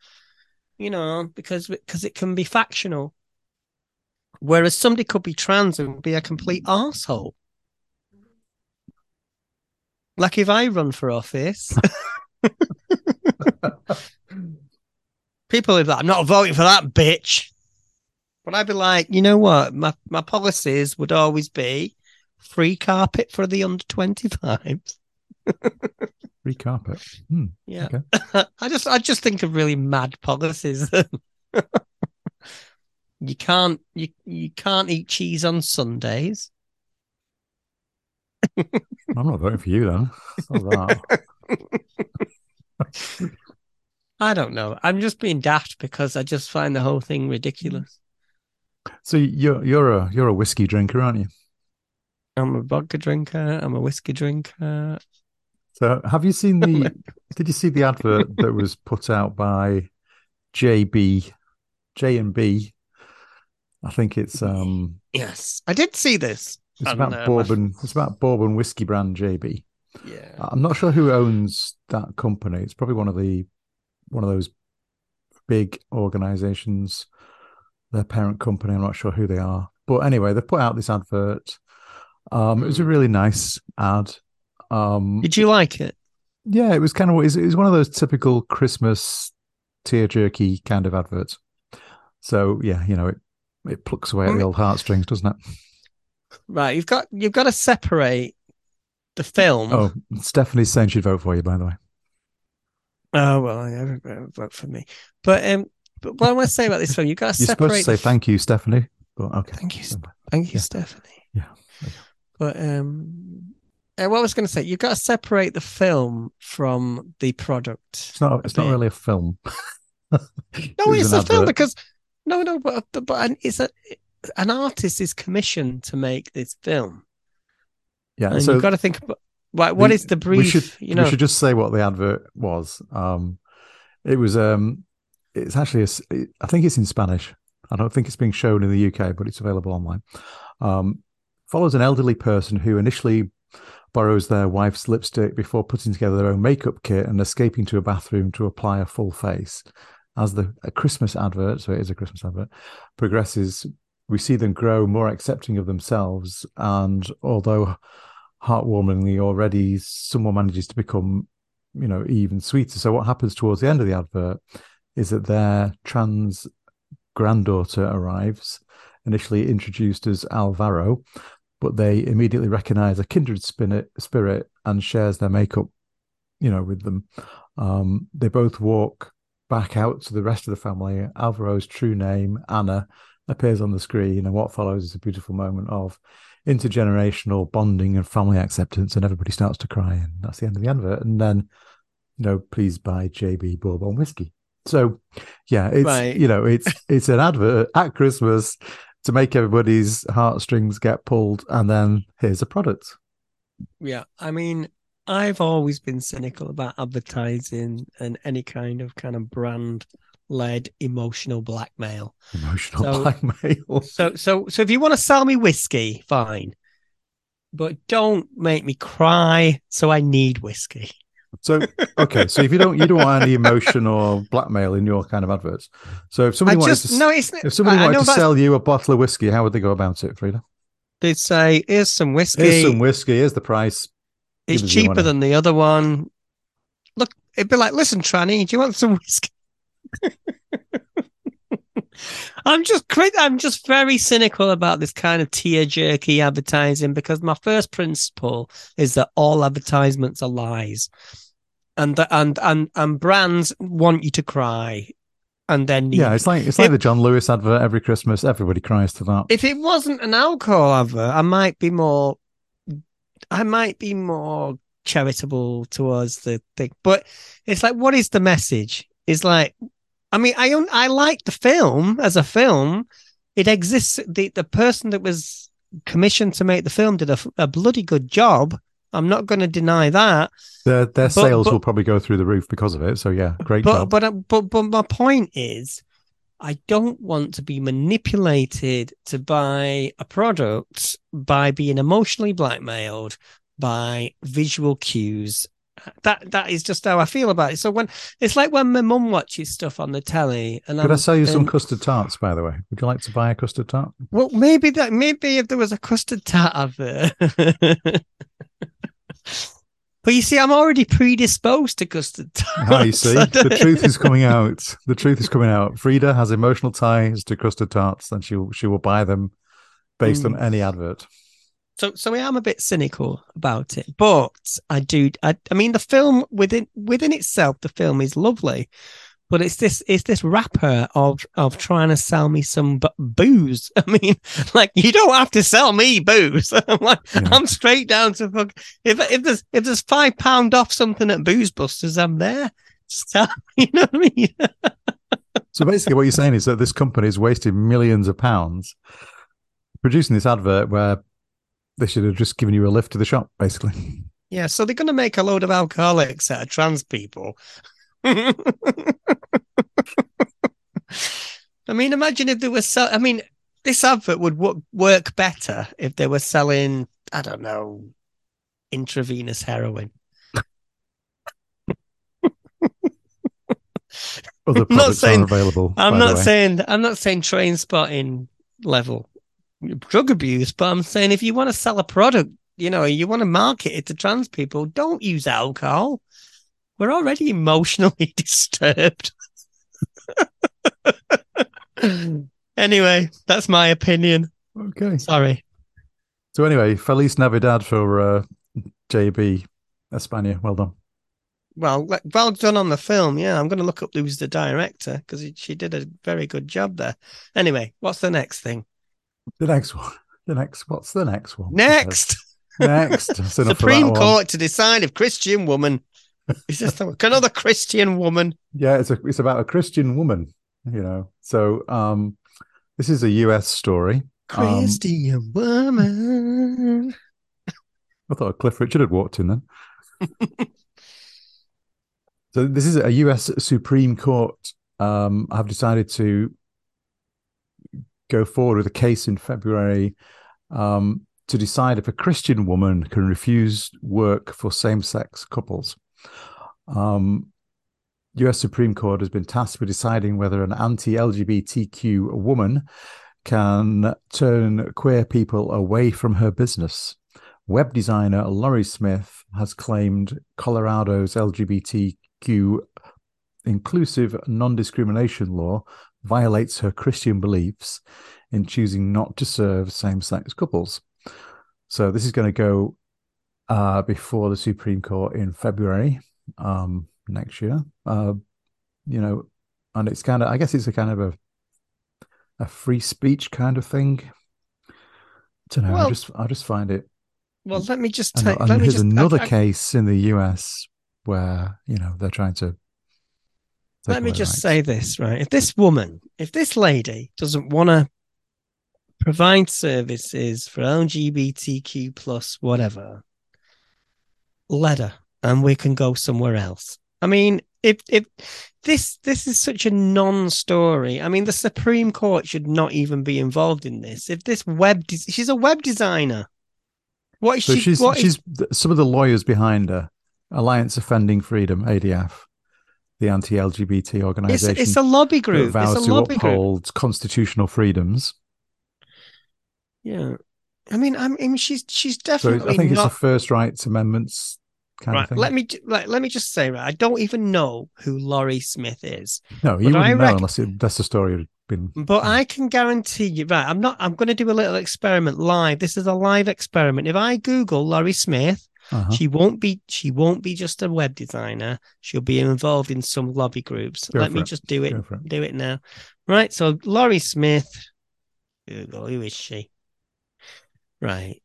You know, because because it can be factional. Whereas somebody could be trans and be a complete asshole. Like if I run for office, people are like, I'm not voting for that bitch. But I'd be like, you know what? My my policies would always be free carpet for the under 25s. Free carpet. Hmm. Yeah. Okay. I just I just think of really mad policies. you can't you you can't eat cheese on Sundays. I'm not voting for you then. I don't know. I'm just being daft because I just find the whole thing ridiculous. So you're you're a you're a whiskey drinker, aren't you? I'm a vodka drinker. I'm a whiskey drinker. So have you seen the did you see the advert that was put out by JB J and B? I think it's um Yes, I did see this. it's about my- bourbon it's about bourbon whiskey brand JB. Yeah. I'm not sure who owns that company. It's probably one of the one of those big organizations, their parent company. I'm not sure who they are. But anyway, they put out this advert. Um, it was a really nice ad. Um, Did you like it? yeah, it was kind of it was, it was one of those typical Christmas tear jerky kind of adverts. So yeah, you know, it it plucks away at the old heartstrings, doesn't it? Right. You've got you've got to separate the film. Oh, Stephanie's saying she'd vote for you, by the way. Oh, well, everybody vote for me. But um, but what I want to say about this film, you've got to You're separate. supposed to say thank you, Stephanie. But okay. Thank you, Thank you, Yeah. Stephanie. Yeah. Okay. But um, uh, what I was going to say, you've got to separate the film from the product. It's not. It's not really a film. No, was it's a film because no, no, but but an- it's a an artist is commissioned to make this film, Yeah. and so you've got to think about what what we- is the brief? We should. you know, we should just say what the advert was. Um, it was. Um, it's actually. A, I think it's in Spanish. I don't think it's being shown in the UK, but it's available online. Um, follows an elderly person who initially borrows their wife's lipstick before putting together their own makeup kit and escaping to a bathroom to apply a full face. As the a Christmas advert, so it is a Christmas advert, progresses, we see them grow more accepting of themselves. And although heartwarmingly already, someone manages to become, you know, even sweeter. So what happens towards the end of the advert is that their trans granddaughter arrives, initially introduced as Alvaro, but they immediately recognize a kindred spirit, and shares their makeup, you know, with them. Um, they both walk back out to the rest of the family. Alvaro's true name, Anna, appears on the screen, and what follows is a beautiful moment of intergenerational bonding and family acceptance, and everybody starts to cry, and that's the end of the advert. And then, you know, please buy JB Bourbon whiskey. So, yeah, it's Right. you know, it's it's an advert at Christmas to make everybody's heartstrings get pulled, and then here's a product. Yeah, I mean, I've always been cynical about advertising and any kind of kind of brand led emotional blackmail. Emotional So- blackmail. So so so if you want to sell me whiskey, fine. But don't make me cry so I need whiskey. So okay, so if you don't you don't want any emotion or blackmail in your kind of adverts. So if I somebody wanted just to, no, it's if somebody I, I wanted know to that's- sell you a bottle of whiskey, how would they go about it, Frida? they'd say, here's some whiskey. Here's some whiskey. Here's the price. it's cheaper than the other one. Look, it'd be like, listen, Tranny, do you want some whiskey? I'm just I'm just very cynical about this kind of tear jerky advertising because my first principle is that all advertisements are lies, and the, and and and brands want you to cry, and then Yeah, it's like it's like If- the John Lewis advert every Christmas. Everybody cries to that. if it wasn't an alcohol advert, I might be more, I might be more charitable towards the thing. But it's like, what is the message? It's like, I mean, I I like the film as a film. It exists. The the person that was commissioned to make the film did a, a bloody good job. I'm not going to deny that. Their their But- sales but- will probably go through the roof because of it. So yeah, great but job. but uh, but but my point is, I don't want to be manipulated to buy a product by being emotionally blackmailed by visual cues. That that is just how I feel about it. So when it's like when my mum watches stuff on the telly, and Could I I'm- sell you some custard tarts, by the way? Would you like to buy a custard tart? well, maybe that maybe if there was a custard tart advert. But you see, I'm already predisposed to custard tarts. Ah, you see, the truth is coming out. The truth is coming out. Frida has emotional ties to custard tarts, and she will she will buy them based Mm. on any advert. So, so I am a bit cynical about it, but I do. I, I mean, the film within within itself, the film is lovely, but it's this it's this wrapper of of trying to sell me some b- booze. I mean, like you don't have to sell me booze. I'm like. I'm straight down to fuck. If if there's if there's five pound off something at Booze Busters, I'm there. So, you know what I mean? So basically, what you're saying is that this company is wasting millions of pounds producing this advert where they should have just given you a lift to the shop, basically. Yeah, so they're going to make a load of alcoholics out of trans people. I mean, imagine if they were sell- I mean, this advert would wo- work better if they were selling, I don't know, intravenous heroin. Other I'm not products saying- are available. I'm not saying I'm not saying Trainspotting level drug abuse, but I'm saying if you want to sell a product, you know, you want to market it to trans people, don't use alcohol. We're already emotionally disturbed. anyway, that's my opinion. Okay. Sorry. So anyway, Feliz Navidad for uh, JB Espana. Well done. Well, well done on the film. Yeah, I'm going to look up who's the director because she did a very good job there. Anyway, what's the next thing? The next one. The next. What's the next one? Next. Next. That's enough for that Supreme. Court to decide if Christian woman is just another Christian woman. Yeah, it's a, it's about a Christian woman. You know. So um, this is a U.S. story. Um, Christian woman. I thought Cliff Richard had walked in then. so this is a U.S. Supreme Court. Um, have decided to go forward with a case in February um, to decide if a Christian woman can refuse work for same-sex couples. Um, U.S. Supreme Court has been tasked with deciding whether an anti-LGBTQ woman can turn queer people away from her business. Web designer Lorie Smith has claimed Colorado's LGBTQ inclusive non discrimination law violates her Christian beliefs in choosing not to serve same sex couples. So, this is going to go uh, before the Supreme Court in February um, next year. Uh, you know, and it's kind of, I guess it's a kind of a a free speech kind of thing. I don't know. I just I just find it Well, let me just and, take. and Let me here's just. another I- I- case in the US where you know they're trying to. Take let me just rights. say this, right? If this woman, if this lady doesn't want to provide services for LGBTQ plus whatever, let her, and we can go somewhere else. I mean, if if this this is such a non-story, I mean, the Supreme Court should not even be involved in this. If this web, des- she's a web designer. What is So she? she's what is- she's some of the lawyers behind her, Alliance Offending Freedom (ADF), the anti-LGBT organization it's a lobby that group. It's vows a to lobby group. uphold constitutional freedoms. Yeah, I mean, I mean, she's she's So definitely I think it's not the first rights amendments kind right. of thing. Let me like, let me just say, right, I don't even know who Lorie Smith is, no, you I wouldn't know reckon- unless it, that's the story been. but I can guarantee you, right? I'm not. I'm going to do a little experiment live. This is a live experiment. If I Google Lorie Smith, Uh-huh. she won't be. She won't be just a web designer. She'll be involved in some lobby groups. Go Let me it. just do it. It. Do it now. Right. So Lorie Smith. Google. Who is she? Right.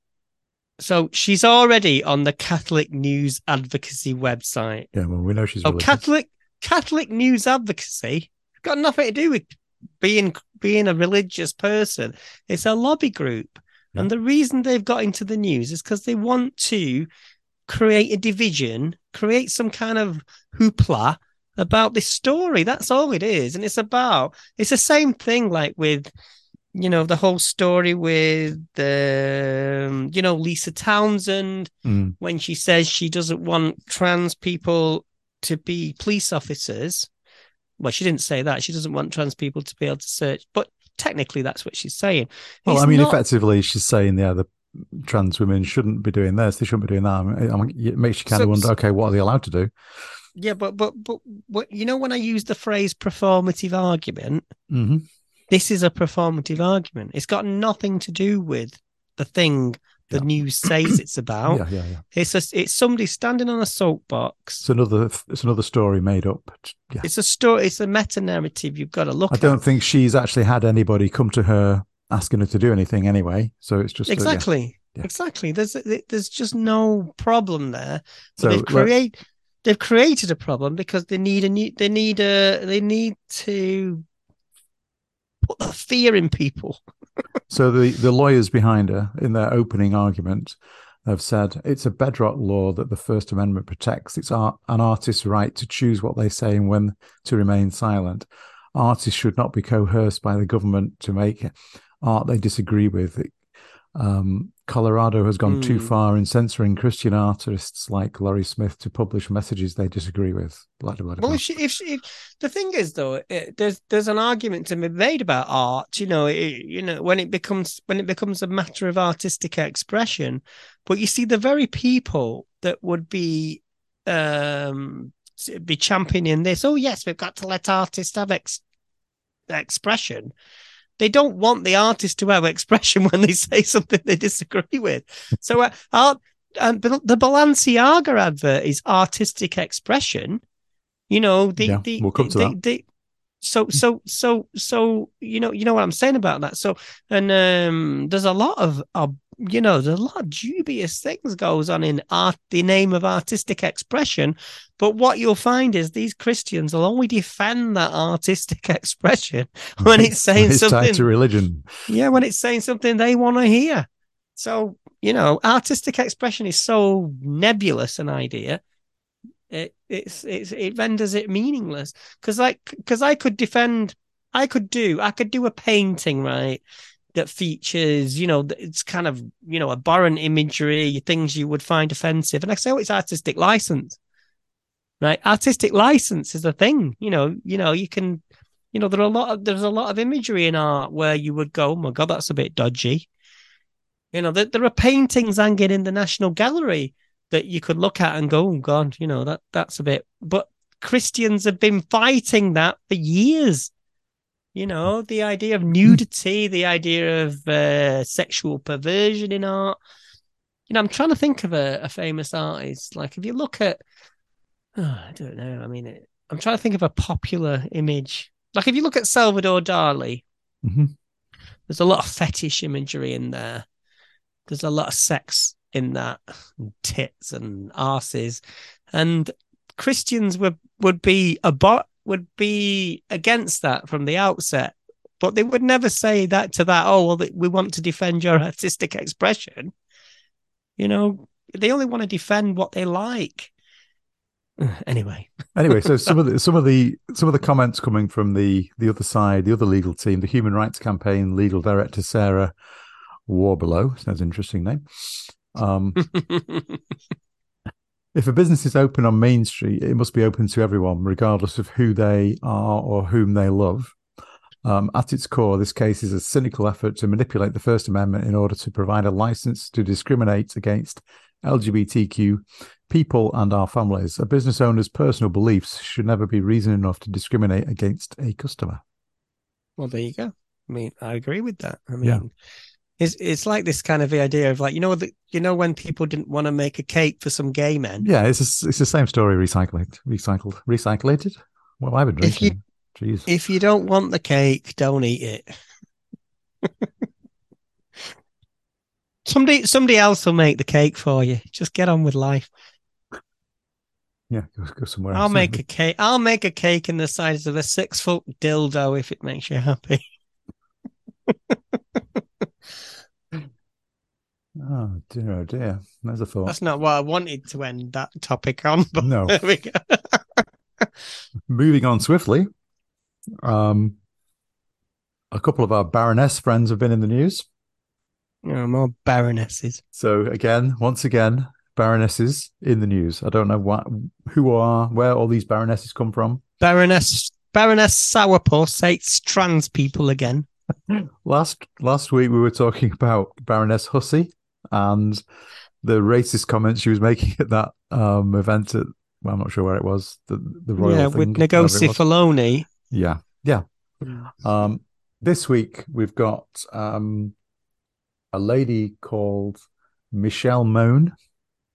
So she's already on the Catholic News Advocacy website. Yeah, well, we know she's Oh, religious. Catholic Catholic News Advocacy got nothing to do with being being a religious person. It's a lobby group, and the reason they've got into the news is because they want to create a division, create some kind of hoopla about this story. That's all it is, and it's about it's the same thing like with you know the whole story with um, you know Lisa Townsend Mm. when she says she doesn't want trans people to be police officers. Well, she didn't say that. She doesn't want trans people to be able to search, but technically that's what she's saying. Well, It's I mean, not- effectively, she's saying, yeah, the trans women shouldn't be doing this, they shouldn't be doing that. I mean, it makes you kind So- of wonder, okay, what are they allowed to do? Yeah, but but but what you know when I use the phrase performative argument, hmm this is a performative argument. It's got nothing to do with the thing the Yeah. news says it's about. Yeah, yeah, yeah. It's a, it's somebody standing on a soapbox. It's another it's another story made up. Yeah. It's a story. It's a meta narrative. You've got to look. I don't at. think she's actually had anybody come to her asking her to do anything anyway. So it's just uh, yeah. exactly. Yeah. Exactly. There's there's just no problem there. But So they've create they've created a problem because they need a new they need a they need to put the fear in people. So the, the lawyers behind her, in their opening argument, have said it's a bedrock law that the First Amendment protects. It's art, an artist's right to choose what they say and when to remain silent. Artists should not be coerced by the government to make art they disagree with. Um, Colorado has gone too Hmm. far in censoring Christian artists like Lorie Smith to publish messages they disagree with. Blah, blah, blah, Well, if, she, if, she, if the thing is though, it, there's there's an argument to be made about art. You know, it, you know when it becomes when it becomes a matter of artistic expression. But you see, the very people that would be um be championing this. Oh yes, we've got to let artists have ex- expression. They don't want the artist to have expression when they say something they disagree with. So, uh, art, um, the Balenciaga advert is artistic expression. You know, the Yeah, the, we'll come to the, that. the- so so so so you know you know what I'm saying about that. So and um there's a lot of uh, you know there's a lot of dubious things goes on in art the name of artistic expression. But what you'll find is these Christians will only defend that artistic expression when it's saying it's something tied to religion. yeah, when it's saying something they want to hear. So, you know, artistic expression is so nebulous an idea. It it's, it's it renders it meaningless. Cause like because I could defend I could do I could do a painting, right? That features, you know, it's kind of, you know, abhorrent imagery, things you would find offensive. And I say, oh, it's artistic license. Right? Artistic license is a thing. You know, you know, you can you know, there are a lot of there's a lot of imagery in art where you would go, oh my god, that's a bit dodgy. You know, there, there are paintings hanging in the National Gallery that you could look at and go, oh god, you know, that that's a bit. But Christians have been fighting that for years. You know, the idea of nudity, the idea of uh, sexual perversion in art. You know, I'm trying to think of a, a famous artist. Like, if you look at, oh, I don't know. I mean, it, I'm trying to think of a popular image. Like, if you look at Salvador Dali, hmm there's a lot of fetish imagery in there. There's a lot of sex in that, and tits and asses and Christians would would be about would be against that from the outset, but they would never say that to that. Oh well, we want to defend your artistic expression. You know, they only want to defend what they like. Anyway, Anyway, so some of the some of the some of the comments coming from the the other side, the other legal team, the Human Rights Campaign legal director Sarah Warbelow, sounds an interesting name. Um, if a business is open on Main Street, it must be open to everyone, regardless of who they are or whom they love. Um, at its core, this case is a cynical effort to manipulate the First Amendment in order to provide a license to discriminate against LGBTQ people and our families. A business owner's personal beliefs should never be reason enough to discriminate against a customer. Well, there you go. I mean, I agree with that. I mean, Yeah. It's it's like this kind of the idea of like you know the, you know when people didn't want to make a cake for some gay men. Yeah, it's a, it's the same story recycled, recycled, recycled. Well, I've been If you- Jeez. If you don't want the cake, don't eat it. somebody somebody else will make the cake for you. Just get on with life. yeah, go, go somewhere. I'll else. make a cake. I'll make a cake in the size of a six foot dildo if it makes you happy. Oh dear, oh dear. There's a thought. That's not what I wanted to end that topic on, but No. there we go. Moving on swiftly. Um, a couple of our Baroness friends have been in the news. Oh, more baronesses. So again, once again, Baronesses in the news. I don't know what, who are, where all these Baronesses come from. Baroness Baroness Sourpuss hates trans people again. Last last week we were talking about Baroness Hussey, and the racist comments she was making at that um, event at well, I'm not sure where it was the the royal yeah, thing, with whatever it Ngozi was. Fulani. Yeah, yeah. Um, this week we've got um, a lady called Michelle Mone,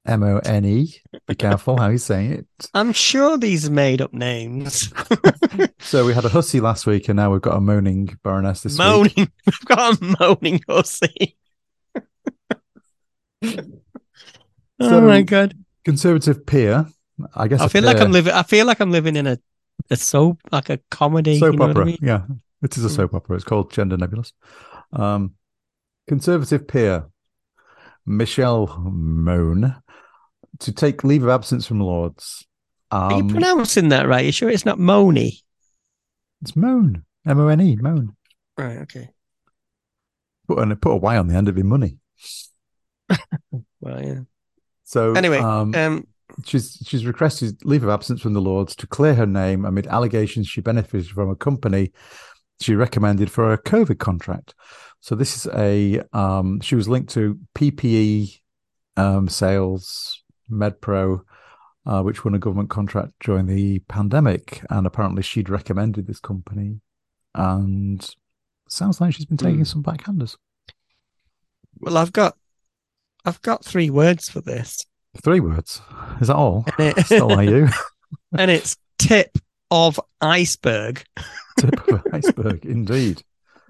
M O N E. Be careful how you say it. I'm sure these are made up names. So we had a hussy last week, and now we've got a moaning baroness this week. moaning. We've got a moaning hussy. oh So- my god! Conservative peer, I guess. I feel like I'm living. I feel like I'm living in a a soap, like a comedy. soap you know opera. I mean? Yeah, it is a soap opera. It's called Gender Nebulous. Um, conservative peer Michelle Mone to take leave of absence from Lords. Are you Um, pronouncing that right? You sure it's not Moni? it's Moan. M O N E, Moan. Right. Okay. Put an, put a Y on the end of your money. Well, yeah. So Anyway, um, Um. she's she's requested leave of absence from the Lords to clear her name amid allegations she benefited from a company she recommended for a COVID contract. So this is a um, she was linked to PPE um, sales, MedPro, uh, which won a government contract during the pandemic, and apparently she'd recommended this company, and sounds like she's been taking Hmm. some backhanders. Well, I've got, I've got three words for this, Three words. Is that all? and, it, Still like you. and it's tip of iceberg. Tip of iceberg, indeed.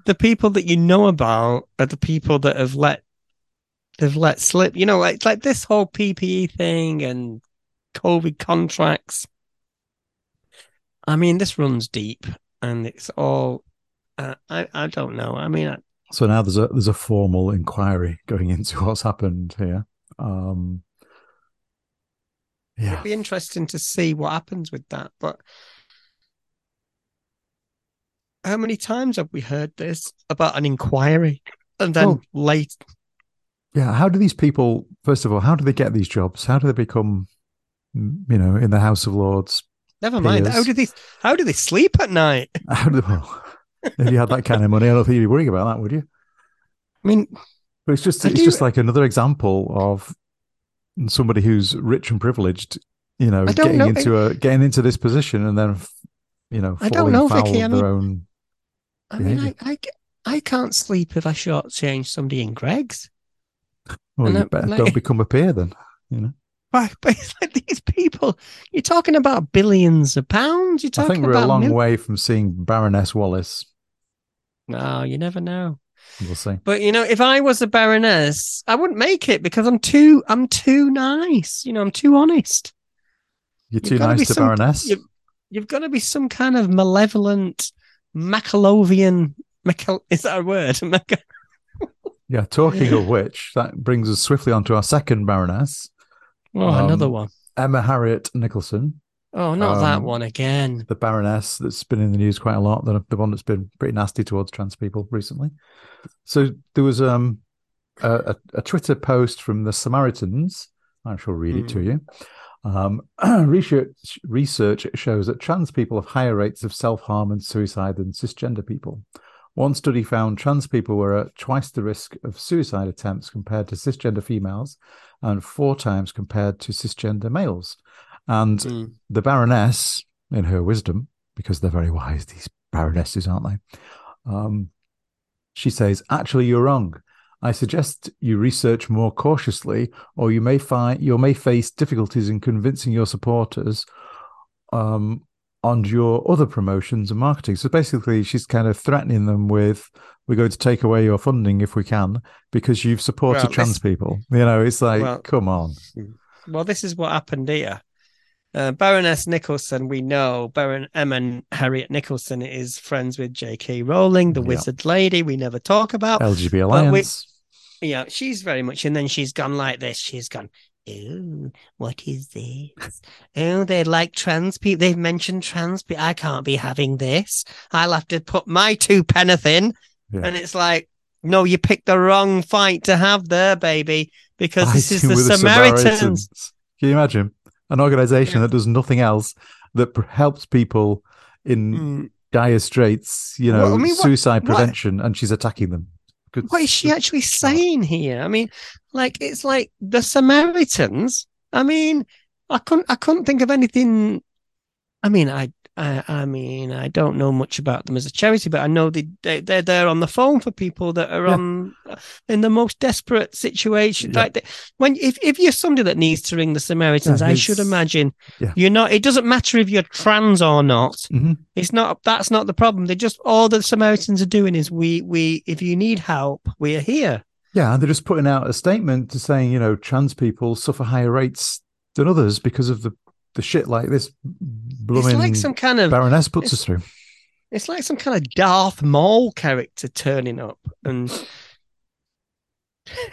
The people that you know about are the people that have let, they've let slip. You know, like like this whole PPE thing and COVID contracts. I mean, this runs deep, and it's all. Uh, I I don't know. I mean, I, So now there's a there's a formal inquiry going into what's happened here. Um, yeah, It'd be interesting to see what happens with that. But how many times have we heard this about an inquiry and then Well- late? Yeah. How do these people? First of all, how do they get these jobs? How do they become, you know, in the House of Lords? Never mind. How do they? How do they sleep at night? How do well, if you had that kind of money, I don't think you'd be worrying about that, would you? I mean, But it's just I it's do- just like another example of somebody who's rich and privileged, you know, getting know. into a getting into this position and then, you know, I falling don't know, foul Vicky. of I their mean- own. I mean, I, I, I can't sleep if I shortchange somebody in Greggs. Well, you I- better like- don't become a peer then. You know, But, but it's like these people. You're talking about billions of pounds. You're I talking think we're about a long mil- way from seeing Baroness Wallace. No, you never know. We'll see. But you know, if I was a baroness, I wouldn't make it because I'm too I'm too nice. You know, I'm too honest. You're too nice to some- Baroness. you- You've got to be some kind of malevolent Machiavellian. Machiavel- is that a word? Yeah. Talking of which, that brings us swiftly onto our second Baroness, oh, Um, another one. Emma Harriet Nicholson, Oh, not that um, one again. the Baroness that's been in the news quite a lot. The, the one that's been pretty nasty towards trans people recently. So there was um a, a, Twitter post from the Samaritans. I shall read it to Mm. you. Um, research research shows that trans people have higher rates of self harm and suicide than cisgender people. One study found trans people were at twice the risk of suicide attempts compared to cisgender females, and four times compared to cisgender males. And Mm. the Baroness, in her wisdom, because they're very wise, these baronesses, aren't they? Um, she says, "Actually, you're wrong. I suggest you research more cautiously, or you may find you may face difficulties in convincing your supporters um, on your other promotions and marketing." So basically, she's kind of threatening them with, "We're going to take away your funding if we can because you've supported Well, trans this- people." You know, it's like, Well- come on. Well, this is what happened here. Uh, Baroness Nicholson, we know Baron Emma Harriet Nicholson is friends with J.K. Rowling, the Yeah. wizard lady we never talk about. LGBT we- Alliance. yeah, she's very much, and then she's gone like this. She's gone, oh, what is this? Oh, they like trans people. They've mentioned trans people. I can't be having this. I'll have to put my two penneth in. Yeah. And it's like, no, you picked the wrong fight to have there, baby, because this is Fighting the Samaritans. Can you imagine an organization Yeah. that does nothing else that helps people in Mm. dire straits? You know, Well, I mean, what- suicide what- prevention, and she's attacking them. Good what is she actually saying here? I mean, like it's like the Samaritans. I mean, I couldn't I couldn't think of anything. I mean, I I, I mean, I don't know much about them as a charity, but I know they, they they're there on the phone for people that are Yeah. on in the most desperate situation. Yeah. Like they- when if if you're somebody that needs to ring the Samaritans, Yeah, I should imagine you're not. It doesn't matter if you're trans or not. Mhm. It's not. That's not the problem. They just all the Samaritans are doing is we we if you need help, we are here. Yeah, and they're just putting out a statement to saying, you know, trans people suffer higher rates than others because of the the shit like this blooming it's like some kind of Baroness puts us through. it's like some kind of Darth Maul character turning up and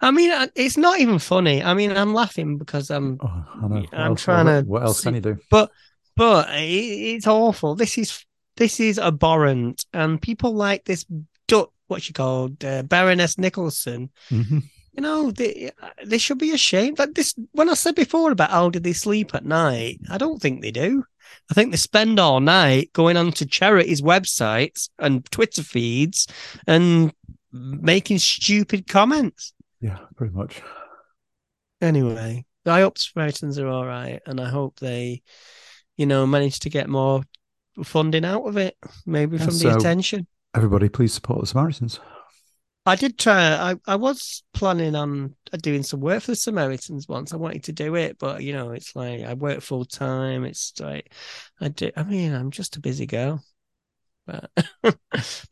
I mean it's not even funny. I mean I'm laughing because I'm Oh, I else- trying what, to What else can you do? but but it's awful. This is this is abhorrent and people like this what she called uh, Baroness Nicholson Mhm. You know they uh, they should be ashamed like this when i said before about how do they sleep at night i don't think they do i think they spend all night going onto charities websites and twitter feeds and making stupid comments Yeah, pretty much. anyway i hope samaritans are all right and i hope they you know manage to get more funding out of it maybe from so- the attention Everybody, please support the Samaritans. I did try. I, I was planning on uh, doing some work for the Samaritans once. I wanted to do it, but you know, it's like I work full time. It's like I do. I mean, I'm just a busy girl. But but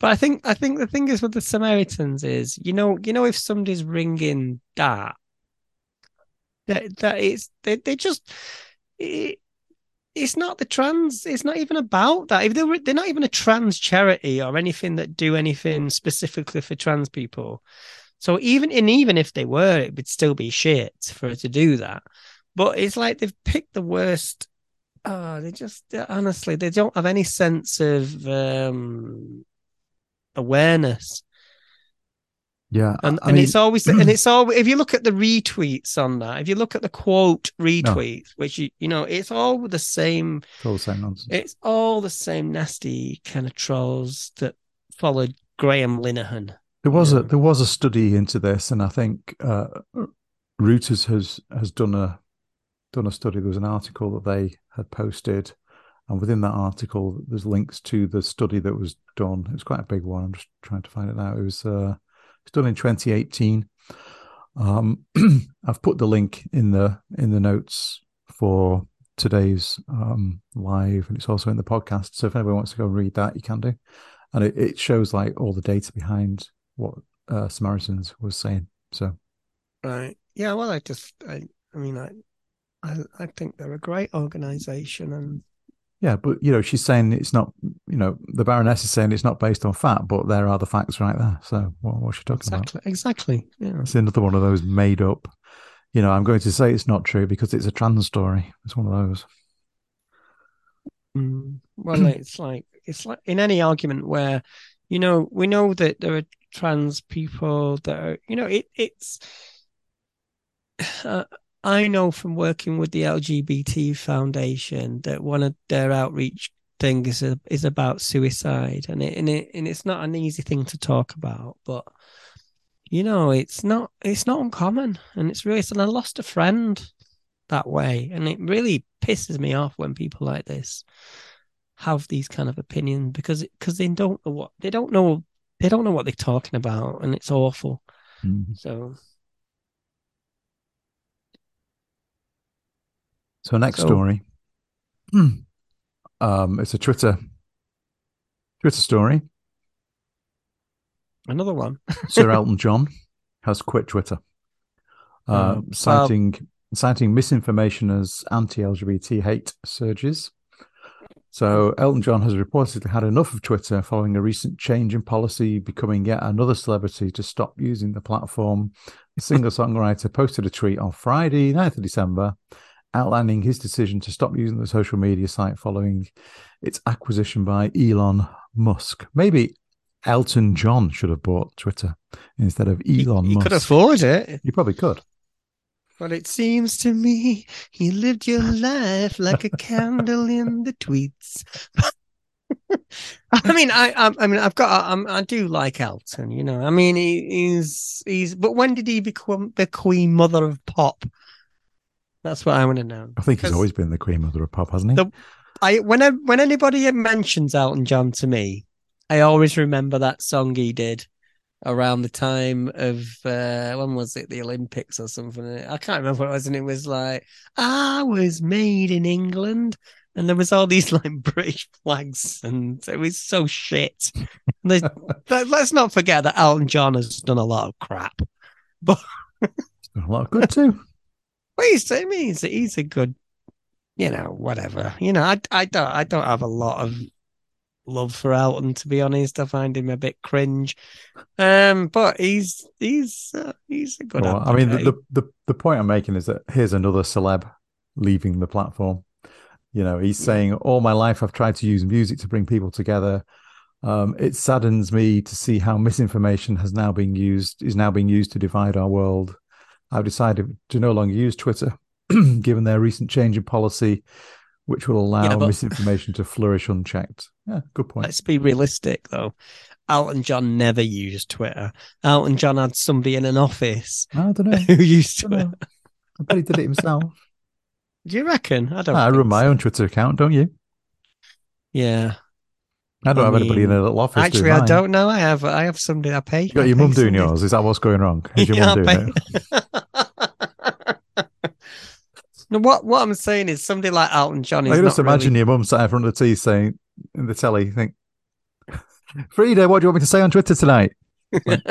I think I think the thing is with the Samaritans is you know you know if somebody's ringing that that that it's they they just it, it's not the trans it's not even about that. If they were they're not even a trans charity or anything that do anything specifically for trans people. So even and even if they were it would still be shit for to do that. But it's like they've picked the worst oh they just honestly they don't have any sense of um awareness Yeah, and, I and mean, it's always and it's all if you look at the retweets on that if you look at the quote retweets which you you know it's all the same it's all the same nonsense. it's all the same nasty kind of trolls that followed Graham Linehan. There was a there was a study into this, and I think uh, Reuters has has done a done a study. There was an article that they had posted, and within that article, there's links to the study that was done. It was quite a big one. I'm just trying to find it now. It was uh, it's done in 2018. Um, I've put the link in the in the notes for today's um, live, and it's also in the podcast. So if anybody wants to go read that, you can do. And it, it shows like all the data behind what uh, Samaritans was saying. So Right. Yeah, well I just I I mean I I, I think they're a great organization and yeah, but you know, she's saying it's not. You know, the Baroness is saying it's not based on fact, but there are the facts right there. So what, what's she talking about? exactly exactly. Yeah. It's another one of those made up. You know, I'm going to say it's not true because it's a trans story. It's one of those. Mm. Well it's like it's like in any argument where you know we know that there are trans people that are you know it it's uh, I know from working with the LGBT Foundation that one of their outreach things is, is about suicide, and it, and it and it's not an easy thing to talk about, but you know, it's not it's not uncommon, and it's really. And I lost a friend that way, and it really pisses me off when people like this have these kind of opinions because because they don't know what they don't know they don't know what they're talking about, and it's awful. Mm-hmm. So So next So- story. um, it's a Twitter Twitter story. another one. Sir Elton John has quit Twitter, uh, Oh, citing citing misinformation as anti-LGBT hate surges. So Elton John has reportedly had enough of Twitter following a recent change in policy, becoming yet another celebrity to stop using the platform. The singer-songwriter posted a tweet on Friday, 9th of December, outlining his decision to stop using the social media site following its acquisition by Elon Musk. Maybe Elton John should have bought Twitter instead of Elon he Musk. could afford it. You probably could. But it seems to me you lived your life like a candle in the tweets. I mean, I, I, I mean, I've got, I, I do like Elton. You know, I mean, he, he's, he's. But when did he become the Queen Mother of Pop? That's what I want to know. I think he's always been the Queen Mother of Pop, hasn't he? The- I when I, when anybody mentions Elton John to me, I always remember that song he did around the time of uh when was it the Olympics or something? I can't remember what it was, and it was like I was made in England, and there was all these like British flags, and it was so shit. And there's- but let's not forget that Elton John has done a lot of crap. But a lot of good too. Well, he's, I mean, he's, he's a good, you know, whatever. You know, I, I don't, I don't have a lot of love for Elton, to be honest. I find him a bit cringe. Um, but he's, he's, uh, he's a good. Well, I mean, the, the, the, the point I'm making is that here's another celeb leaving the platform. You know, he's saying, All my life I've tried to use music to bring people together. Um, it saddens me to see how misinformation has now been used, is now being used to divide our world. I've decided to no longer use Twitter, given their recent change in policy, which will allow Yeah, but- misinformation to flourish unchecked. Yeah, good point. Let's be realistic, though. Elton John never used Twitter. Elton John had somebody in an office I don't know. who used I, Twitter. know. I bet he did it himself. Do you reckon? I don't. I run my so. own Twitter account, don't you? Yeah. I don't I have anybody in mean, a little office. Actually, doing I don't know. I have. I have somebody I pay. You got I your mum doing somebody- yours. Is that what's going wrong? Is your mum I doing it? no, what what I'm saying is somebody like Elton John is I just imagine your mum sat in front of the TV saying in the telly, you think, Frida, what do you want me to say on Twitter tonight? really...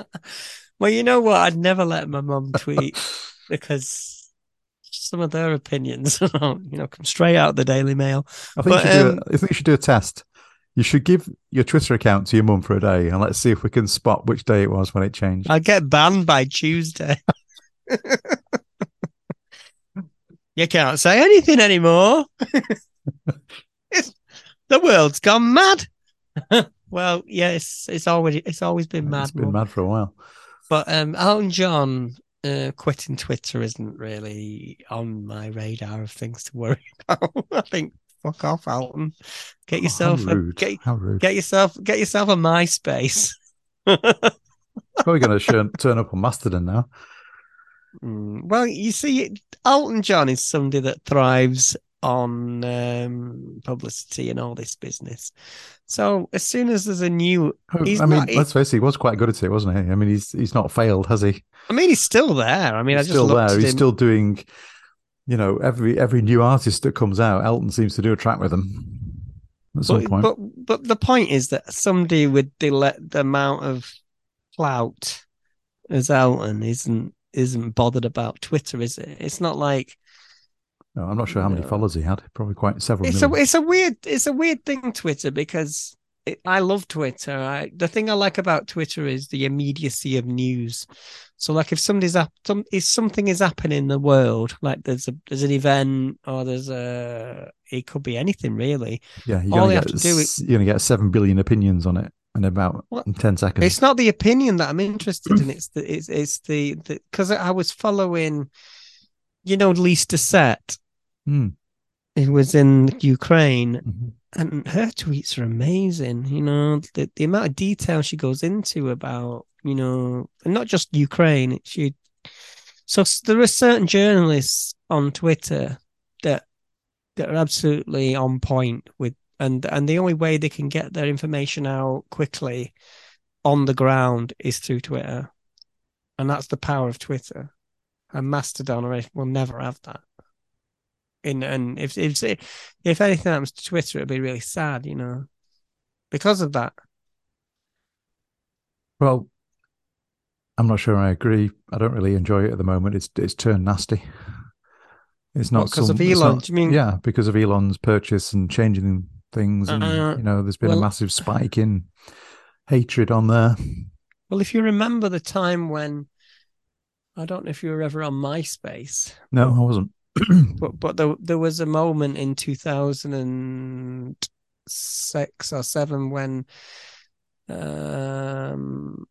well, you know what? I'd never let my mum tweet because some of their opinions, you know, come straight out of the Daily Mail. I think, But, you should do um, a, I think you should do a test. You should give your Twitter account to your mum for a day and let's see if we can spot which day it was when it changed. I'd get banned by Tuesday. You can't say anything anymore. The world's gone mad. well, yes, it's already it's always been mad. it's been Mum. mad for a while. But um, Elton John uh, quitting Twitter isn't really on my radar of things to worry about. I think fuck off, Elton. Get Oh, yourself how a, get, get yourself get yourself a MySpace. Probably going to turn up on Mastodon now. Mm, Well, you see, Elton John is somebody that thrives on um, publicity and all this business. So as soon as there's a new, I mean, not- let's face it, he was quite good at it, wasn't he? I mean, he's he's not failed, has he? I mean, he's still there. I mean, I he's just still there. He's him. still doing, you know, every every new artist that comes out, Elton seems to do a track with them at some but, point. but but the point is that somebody with the the amount of clout as Elton isn't isn't bothered about Twitter, is it? It's not like No, I'm not sure how many No. followers he had. Probably quite several it's a it's a weird it's a weird thing Twitter because it, I love Twitter. I, the thing I like about Twitter is the immediacy of news. So like if somebody's up some if something is happening in the world, like there's a there's an event or there's a it could be anything really. yeah, you're all gonna you get have to do s- you're gonna get seven billion opinions on it in about in ten seconds. It's not the opinion that I'm interested in. It's the it's it's the because I was following, you know, Lyse Doucet. Who was in Ukraine, Mhm. and her tweets are amazing. You know, the the amount of detail she goes into about you know, and not just Ukraine. She so there are certain journalists on Twitter that that are absolutely on point with, and and the only way they can get their information out quickly on the ground is through Twitter, and that's the power of Twitter. And Mastodon or will never have that. In and if if if anything happens to Twitter, it'd be really sad, you know, because of that. Well, I'm not sure I agree. I don't really enjoy it at the moment. It's it's turned nasty. It's not because of Elon? not- Do you mean- yeah, because of Elon's purchase and changing things, and Uh, you know, there's been a massive spike in hatred on there. Well, if you remember the time when I don't know if you were ever on MySpace, No, I wasn't. but but there there was a moment in two thousand and six or seven when um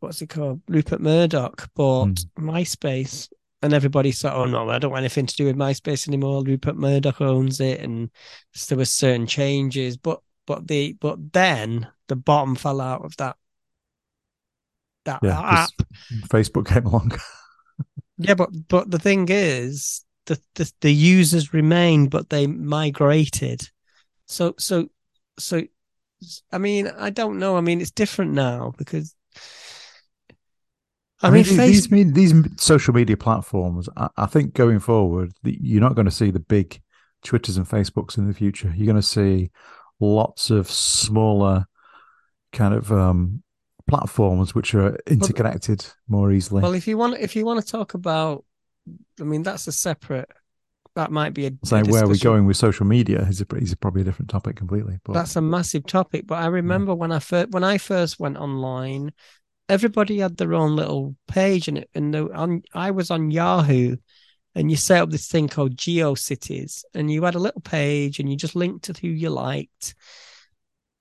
what's it called Rupert Murdoch bought MySpace and everybody thought oh no I don't want anything to do with MySpace anymore Rupert Murdoch owns it and there were certain changes but but the but then the bottom fell out of that that Yeah, app. Facebook came along. Yeah, but but the thing is, the, the the users remained, but they migrated. So so so, I mean, I don't know. I mean, it's different now because. I, mean, these, these these social media platforms. I, I think going forward, you're not going to see the big Twitters and Facebooks in the future. You're going to see lots of smaller kind of um, platforms which are interconnected more easily. Well, if you want, if you want to talk about, I mean, that's a separate. That might be a. so where we're discussion. going with social media is, a, is probably a different topic completely. But That's a massive topic. But I remember when I first when I first went online, everybody had their own little page, and and the, on I was on Yahoo, and you set up this thing called GeoCities, and you had a little page, and you just linked to who you liked.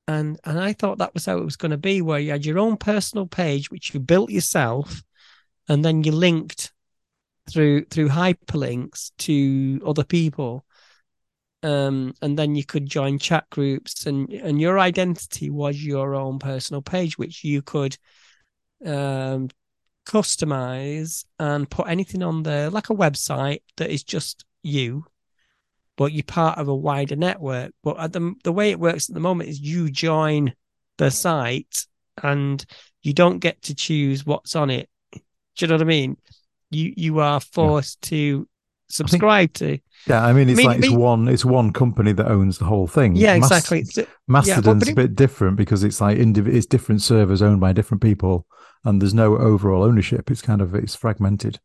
And and I thought that was how it was going to be, where you had your own personal page, which you built yourself, and then you linked through through hyperlinks to other people um, and then you could join chat groups and and your identity was your own personal page which you could um, customize and put anything on there like a website that is just you but you're part of a wider network. But at the the way it works at the moment is you join the site and you don't get to choose what's on it. Do you know what i mean? You you are forced to subscribe to. Yeah, I mean, it's mean- like it's me- one it's one company that owns the whole thing. yeah Mas- exactly. Mastodon's but a it- bit different because it's like indiv- it's different servers owned by different people, and there's no overall ownership. It's kind of it's fragmented,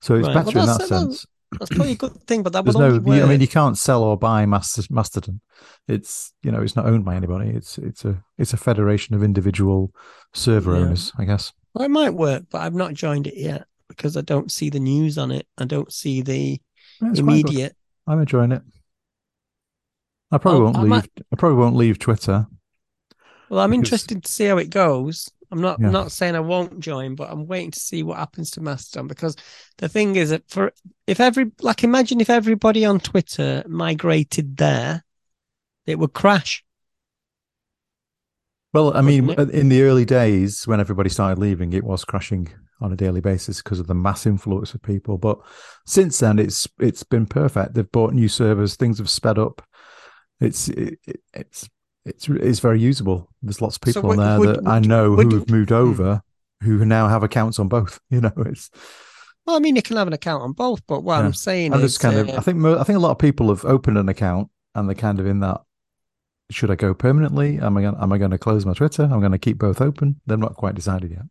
so it's Right. Well, better in that sense. That's probably a good thing, but that There's would no, only work. you, I mean, you can't sell or buy Mast- Mastodon. It's you know, it's not owned by anybody. It's it's a it's a federation of individual server Yeah. owners, I guess. well, it might work, but I've not joined it yet because I don't see the news on it. I don't see the Yeah, it's quite good. immediate. I'm enjoying it. I probably Oh, won't I leave. might- I probably won't leave Twitter. Well, I'm because- interested to see how it goes. I'm not Yeah. not saying I won't join, but I'm waiting to see what happens to Mastodon because the thing is that for if every like imagine if everybody on Twitter migrated there, it would crash. Well, I mean, in the early days when everybody started leaving, it was crashing on a daily basis because of the mass influx of people. But since then, it's it's been perfect. They've bought new servers. Things have sped up. It's it, it- it's it's it's very usable. There's lots of So people on would- there would- that I know would- who have moved over who now have accounts on both. You know, it's Well, I mean, you can have an account on both, but what Yeah. I'm saying I'm is, kind of. uh, I think I think a lot of people have opened an account and they're kind of in that. Should I go permanently? Am I going? Am I going to close my Twitter? I'm going to keep both open. They're not quite decided yet.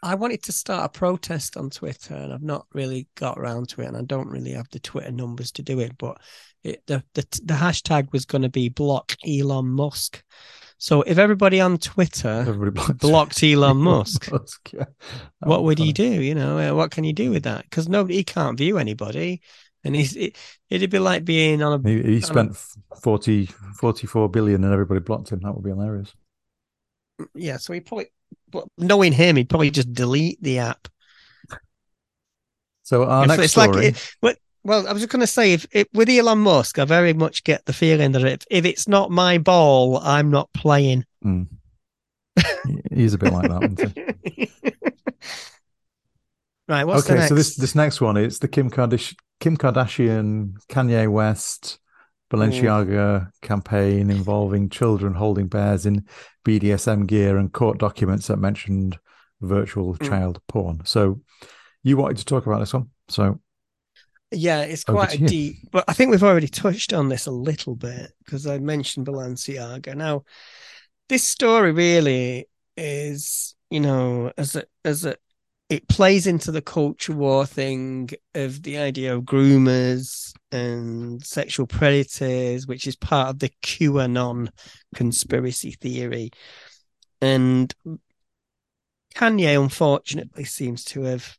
I wanted to start a protest on Twitter, and I've not really got around to it, and I don't really have the Twitter numbers to do it. But it, the the the hashtag was going to be block Elon Musk. So if everybody on Twitter Everybody blocked, Elon Musk, Musk, yeah. What would he do? You know, uh, what can you do with that? Because nobody he can't view anybody, and he's it, it'd be like being on a He, he I spent 40, 44 billion and everybody blocked him. That would be hilarious. yeah. So he probably, knowing him, he'd probably just delete the app. So our It's- next it's like story. it- but- well, I was just going to say, if, if with Elon Musk, I very much get the feeling that if, if it's not my ball, I'm not playing. Mm. He's a bit like that. Isn't he? right, what's okay, so this this next one is the Kim Kardashian, Kim Kardashian, Kanye West, Balenciaga campaign involving children holding bears in BDSM gear and court documents that mentioned virtual Mm. child porn. So you wanted to talk about this one, so yeah, it's oh, quite a deep, but I think we've already touched on this a little bit because I mentioned Balenciaga. Now, this story really is, you know, as a as a it plays into the culture war thing of the idea of groomers and sexual predators, which is part of the QAnon conspiracy theory. And Kanye, unfortunately, seems to have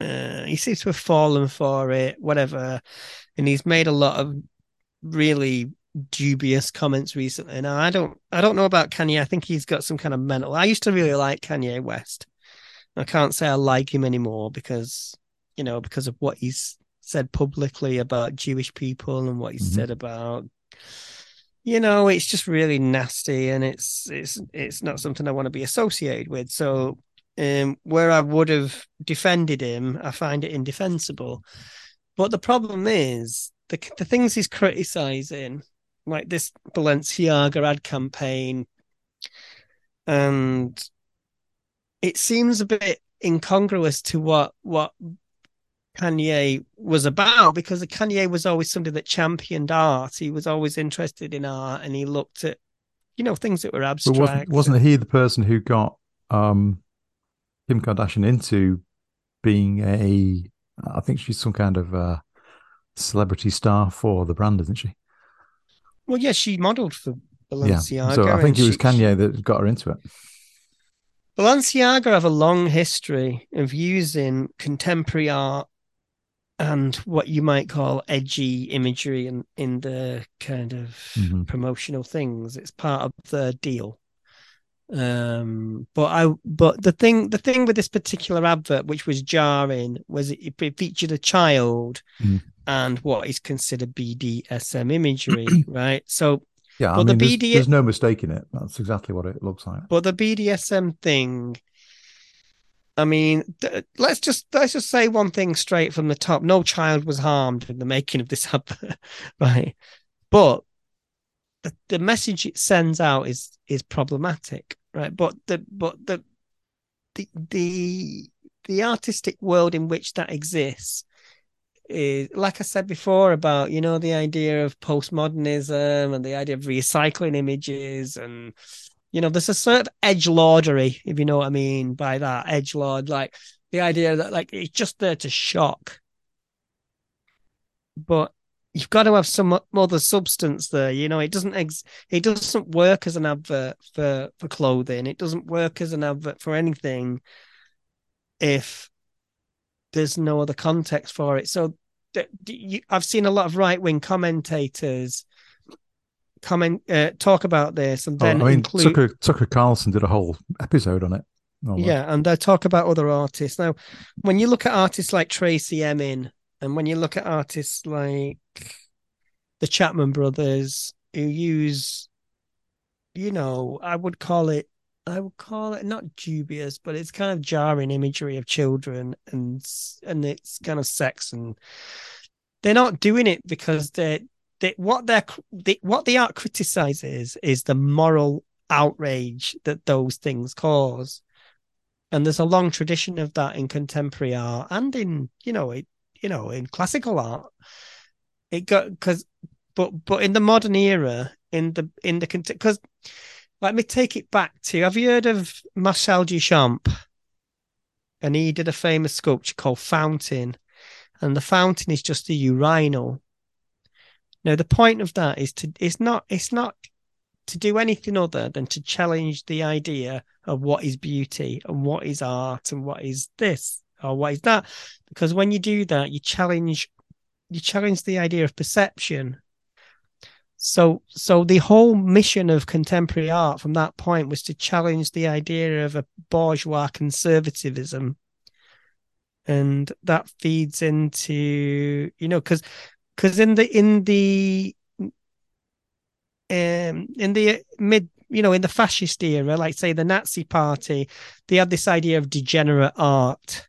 uh, he seems to have fallen for it, whatever. And he's made a lot of really dubious comments recently. Now, I don't, I don't know about Kanye. I think he's got some kind of mental. I used to really like Kanye West. I can't say I like him anymore because, you know, because of what he's said publicly about Jewish people and what he's Mhm. said about, you know, it's just really nasty, and it's it's it's not something I want to be associated with. So, um, where I would have defended him, I find it indefensible. But the problem is the the things he's criticizing, like this Balenciaga ad campaign, and it seems a bit incongruous to what what Kanye was about because Kanye was always somebody that championed art. He was always interested in art and he looked at, you know, things that were abstract. But wasn't, wasn't he the person who got um, Kim Kardashian into being a, I think she's some kind of uh, celebrity star for the brand, isn't she? Well, yeah, she modeled for Balenciaga. Yeah. So I think it was she, Kanye that got her into it. Balenciaga have a long history of using contemporary art and what you might call edgy imagery in, in the kind of mm-hmm. promotional things. It's part of the deal. Um, but I but the thing the thing with this particular advert, which was jarring, was it, it featured a child mm. and what is considered BDSM imagery, right? So yeah, I mean, the BD- there's, there's no mistaking it. That's exactly what it looks like. But the BDSM thing I mean, th- let's just let's just say one thing straight from the top: no child was harmed in the making of this advert, right? But the, the message it sends out is is problematic, right? But the but the the the the artistic world in which that exists is like I said before about you know the idea of postmodernism and the idea of recycling images and you know, there's a sort of edge lordery, if you know what I mean by that edge lord, like the idea that like it's just there to shock. But you've got to have some other substance there. You know, it doesn't ex- it doesn't work as an advert for for clothing. It doesn't work as an advert for anything if there's no other context for it. So I've seen a lot of right wing commentators comment uh, talk about this and oh, then oh, I mean, include Tucker, Tucker Carlson did a whole episode on it. Oh, yeah, and they talk about other artists. Now, when you look at artists like Tracey Emin, and when you look at artists like the Chapman brothers, who use, you know, I would call it, I would call it not dubious, but it's kind of jarring imagery of children and and it's kind of sex and they're not doing it because they're they, what they're they, what the art criticizes is the moral outrage that those things cause. And there's a long tradition of that in contemporary art and in you know it you know in classical art it got because but but in the modern era in the in the because let me take it back to have you heard of marcel duchamp? And he did a famous sculpture called fountain and the fountain is just a urinal. Now the point of that is to it's not it's not to do anything other than to challenge the idea of what is beauty and what is art and what is this or what is that. Because when you do that, you challenge you challenge the idea of perception. So so the whole mission of contemporary art from that point was to challenge the idea of a bourgeois conservatism. And that feeds into, you know, because because in the in the um in the mid you know in the fascist era like say the nazi party they had this idea of degenerate art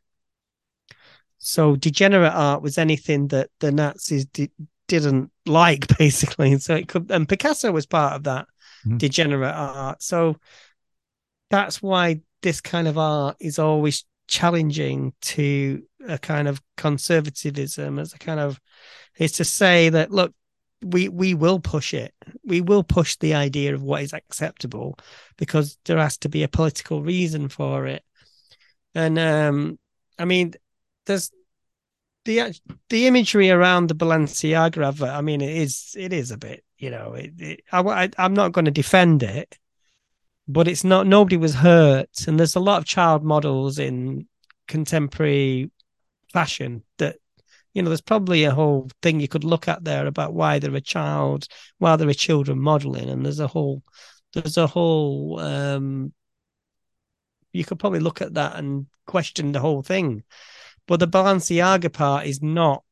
so degenerate art was anything that the nazis di- didn't like basically. So it could and picasso was part of that mm-hmm. degenerate art. So that's why this kind of art is always challenging to a kind of conservatism as a kind of is to say that look we we will push it. We will push the idea of what is acceptable because there has to be a political reason for it. And um i mean there's the the imagery around the balenciaga advert i mean it is it is a bit you know it, it I, i'm not going to defend it but it's not nobody was hurt and there's a lot of child models in contemporary fashion that you know, there's probably a whole thing you could look at there about why they're a child, why they're a children modeling, and there's a whole, there's a whole, um, you could probably look at that and question the whole thing. But the Balenciaga part is not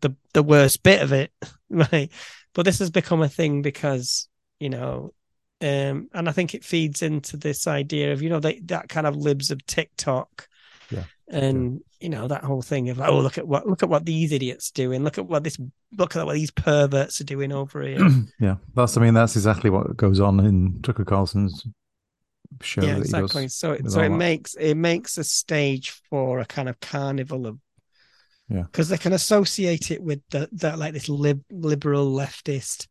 the the worst bit of it, right? but this has become a thing because you know um and i think it feeds into this idea of you know that that kind of libs of tiktok Yeah. and you know that whole thing of oh look at what look at what these idiots doing look at what this look at what these perverts are doing over here yeah, that's. I mean, that's exactly what goes on in Tucker Carlson's show. yeah that exactly so it, so it that. makes it makes a stage for a kind of carnival of Yeah. because they can associate it with the, the like this lib, liberal leftist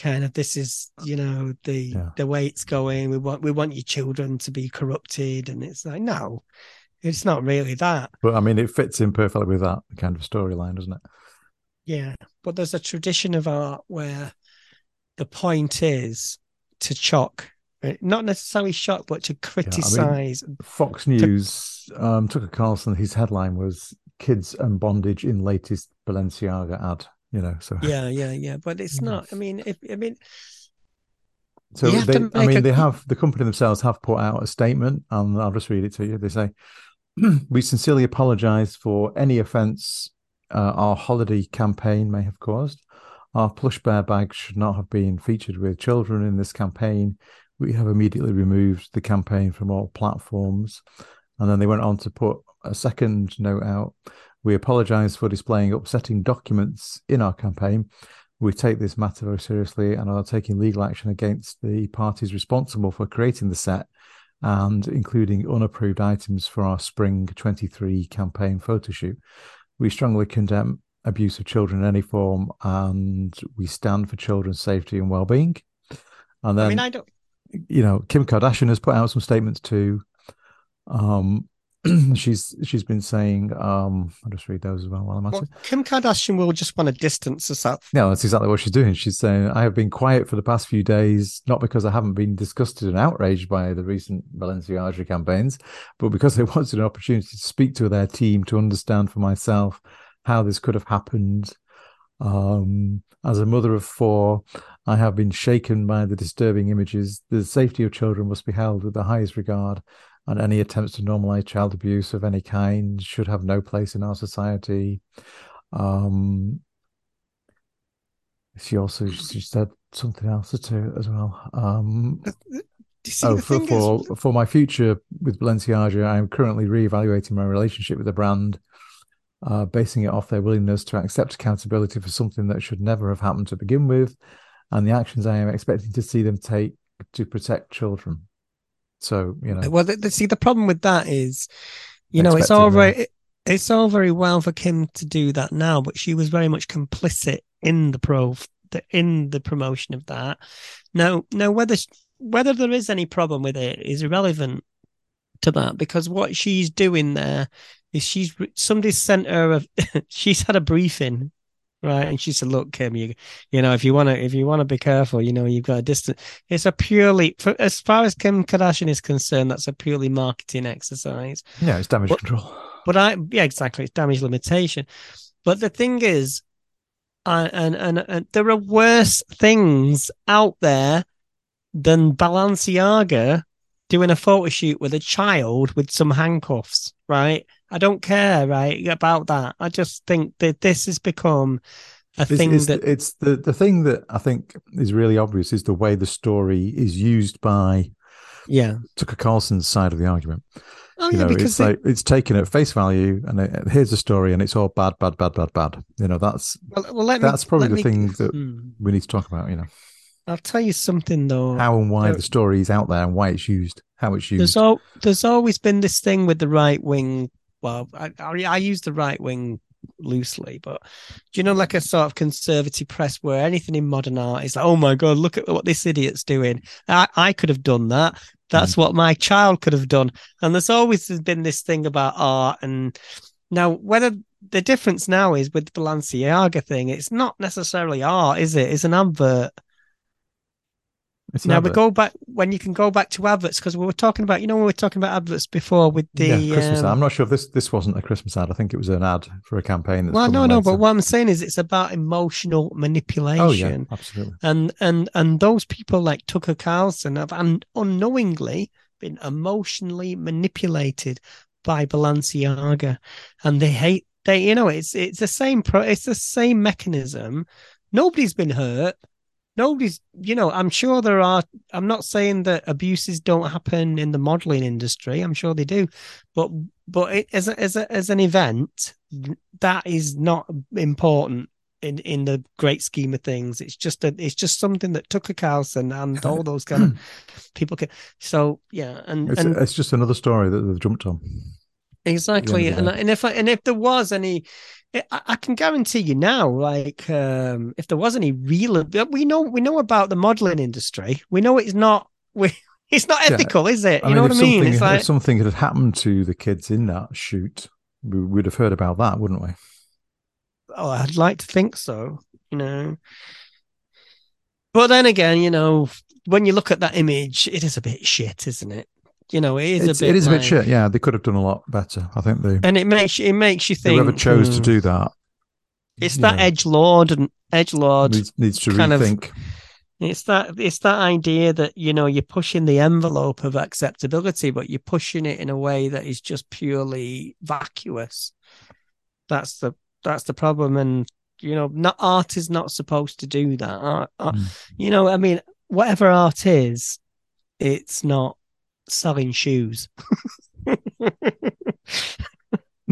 kind of this is you know the Yeah. the way it's going we want we want your children to be corrupted and it's like no it's not really that But I mean, it fits in perfectly with that kind of storyline, doesn't it? yeah but there's a tradition of art where the point is to uh, not necessarily shock but to criticize Fox News, um, Tucker Carlson, his headline was "Kids and Bondage in Latest Balenciaga Ad." You know, so yeah yeah yeah but it's Mhm. not i mean if i mean So they, I mean, a- they have the company themselves have put out a statement, and I'll just read it to you. They say, "We sincerely apologise for any offence uh, our holiday campaign may have caused. Our plush bear bags should not have been featured with children in this campaign. We have immediately removed the campaign from all platforms." And then they went on to put a second note out. We apologise for displaying upsetting documents in our campaign. We take this matter very seriously and are taking legal action against the parties responsible for creating the set and including unapproved items for our Spring 23 campaign photo shoot. We strongly condemn abuse of children in any form and we stand for children's safety and well-being. And then i mean i don't you know, Kim Kardashian has put out some statements too. Um, she's she's been saying, um, I'll just read those as well while I'm at well, it. kim kardashian will just want to distance herself No, that's exactly what she's doing. She's saying, I have been quiet for the past few days, not because I haven't been disgusted and outraged by the recent Balenciaga campaigns, but because I wanted an opportunity to speak to their team to understand for myself how this could have happened. Um, as a mother of four, I have been shaken by the disturbing images. The safety of children must be held with the highest regard, and any attempts to normalize child abuse of any kind should have no place in our society. Um, she also she said something else too as well. Um, see oh, for, for is, for my future with Balenciaga, I am currently reevaluating my relationship with the brand, uh, basing it off their willingness to accept accountability for something that should never have happened to begin with, and the actions I am expecting to see them take to protect children. So you know, well, the, the- see, the problem with that is, you know, it's all very, it's all very well for Kim to do that now, but she was very much complicit in the pro, the, in the promotion of that. Now, now whether whether there is any problem with it is irrelevant to that because what she's doing there is she's somebody sent her a, she's had a briefing right? And she said look kim you you know if you want to if you want to be careful you know you've got a distance it's a purely for, as far as kim kardashian is concerned that's a purely marketing exercise. Yeah, it's damage But- control. but i yeah exactly it's damage limitation. But the thing is uh, and, and and there are worse things out there than balenciaga doing a photo shoot with a child with some handcuffs right i don't care right about that i just think that this has become a It's, thing it's, that it's the the thing that I think is really obvious is the way the story is used by yeah Tucker Carlson's side of the argument. oh you yeah know, because it's they- like it's taken at face value, and it, here's the story, and it's all bad, bad, bad, bad, bad. You know, that's well, well, let me- that's probably the me- thing that Hmm. we need to talk about. You know, i'll tell you something though how and why there- the story is out there and why it's used, how it's used. There's all there's always been this thing with the right wing. Well, I, I I use the right wing loosely, but do you know like a sort of conservative press where anything in modern art is like, oh my god, look at what this idiot's doing. I, I could have done that. That's mm. what my child could have done. And there's always been this thing about art and now whether the difference now is with the Balenciaga thing, it's not necessarily art, is it? It's an advert. It's Now we go back when you can go back to adverts because we were talking about you know we were talking about adverts before with the yeah, Christmas ad. um, I'm not sure if this this wasn't a Christmas ad. I think it was an ad for a campaign. That's well no no later. but what I'm saying is it's about emotional manipulation oh yeah, absolutely. and and and those people like Tucker Carlson have un- unknowingly been emotionally manipulated by Balenciaga and they hate they you know it's it's the same pro it's the same mechanism Nobody's been hurt. Nobody's, you know, I'm sure there are. I'm not saying that abuses don't happen in the modeling industry. I'm sure they do, but but it, as a, as a, as an event, that is not important in in the great scheme of things. It's just a it's just something that Tucker Carlson and all those kind of people can. So yeah, and it's, and it's just another story that they've jumped on. Exactly, and and if I, and if there was any. I, I can guarantee you now, like um, if there was any real, we know we know about the modeling industry. We know it's not we it's not ethical, is it? You I mean, know what I mean? It's if something had happened to the kids in that shoot, we would have heard about that, wouldn't we? Oh, I'd like to think so, you know. But then again, you know, when you look at that image, it is a bit shit, isn't it? You know, it is It's, a bit. it is a bit shit. Yeah, they could have done a lot better. I think they and it makes it makes you think. whoever chose to hmm, do that it's that edge lord and edge lord. needs, needs to kind of- rethink. It's that it's that idea that you know you're pushing the envelope of acceptability, but you're pushing it in a way that is just purely vacuous. That's the that's the problem, and you know, not art is not supposed to do that. Art, art- Mm. You know, I mean, whatever art is, it's not selling shoes.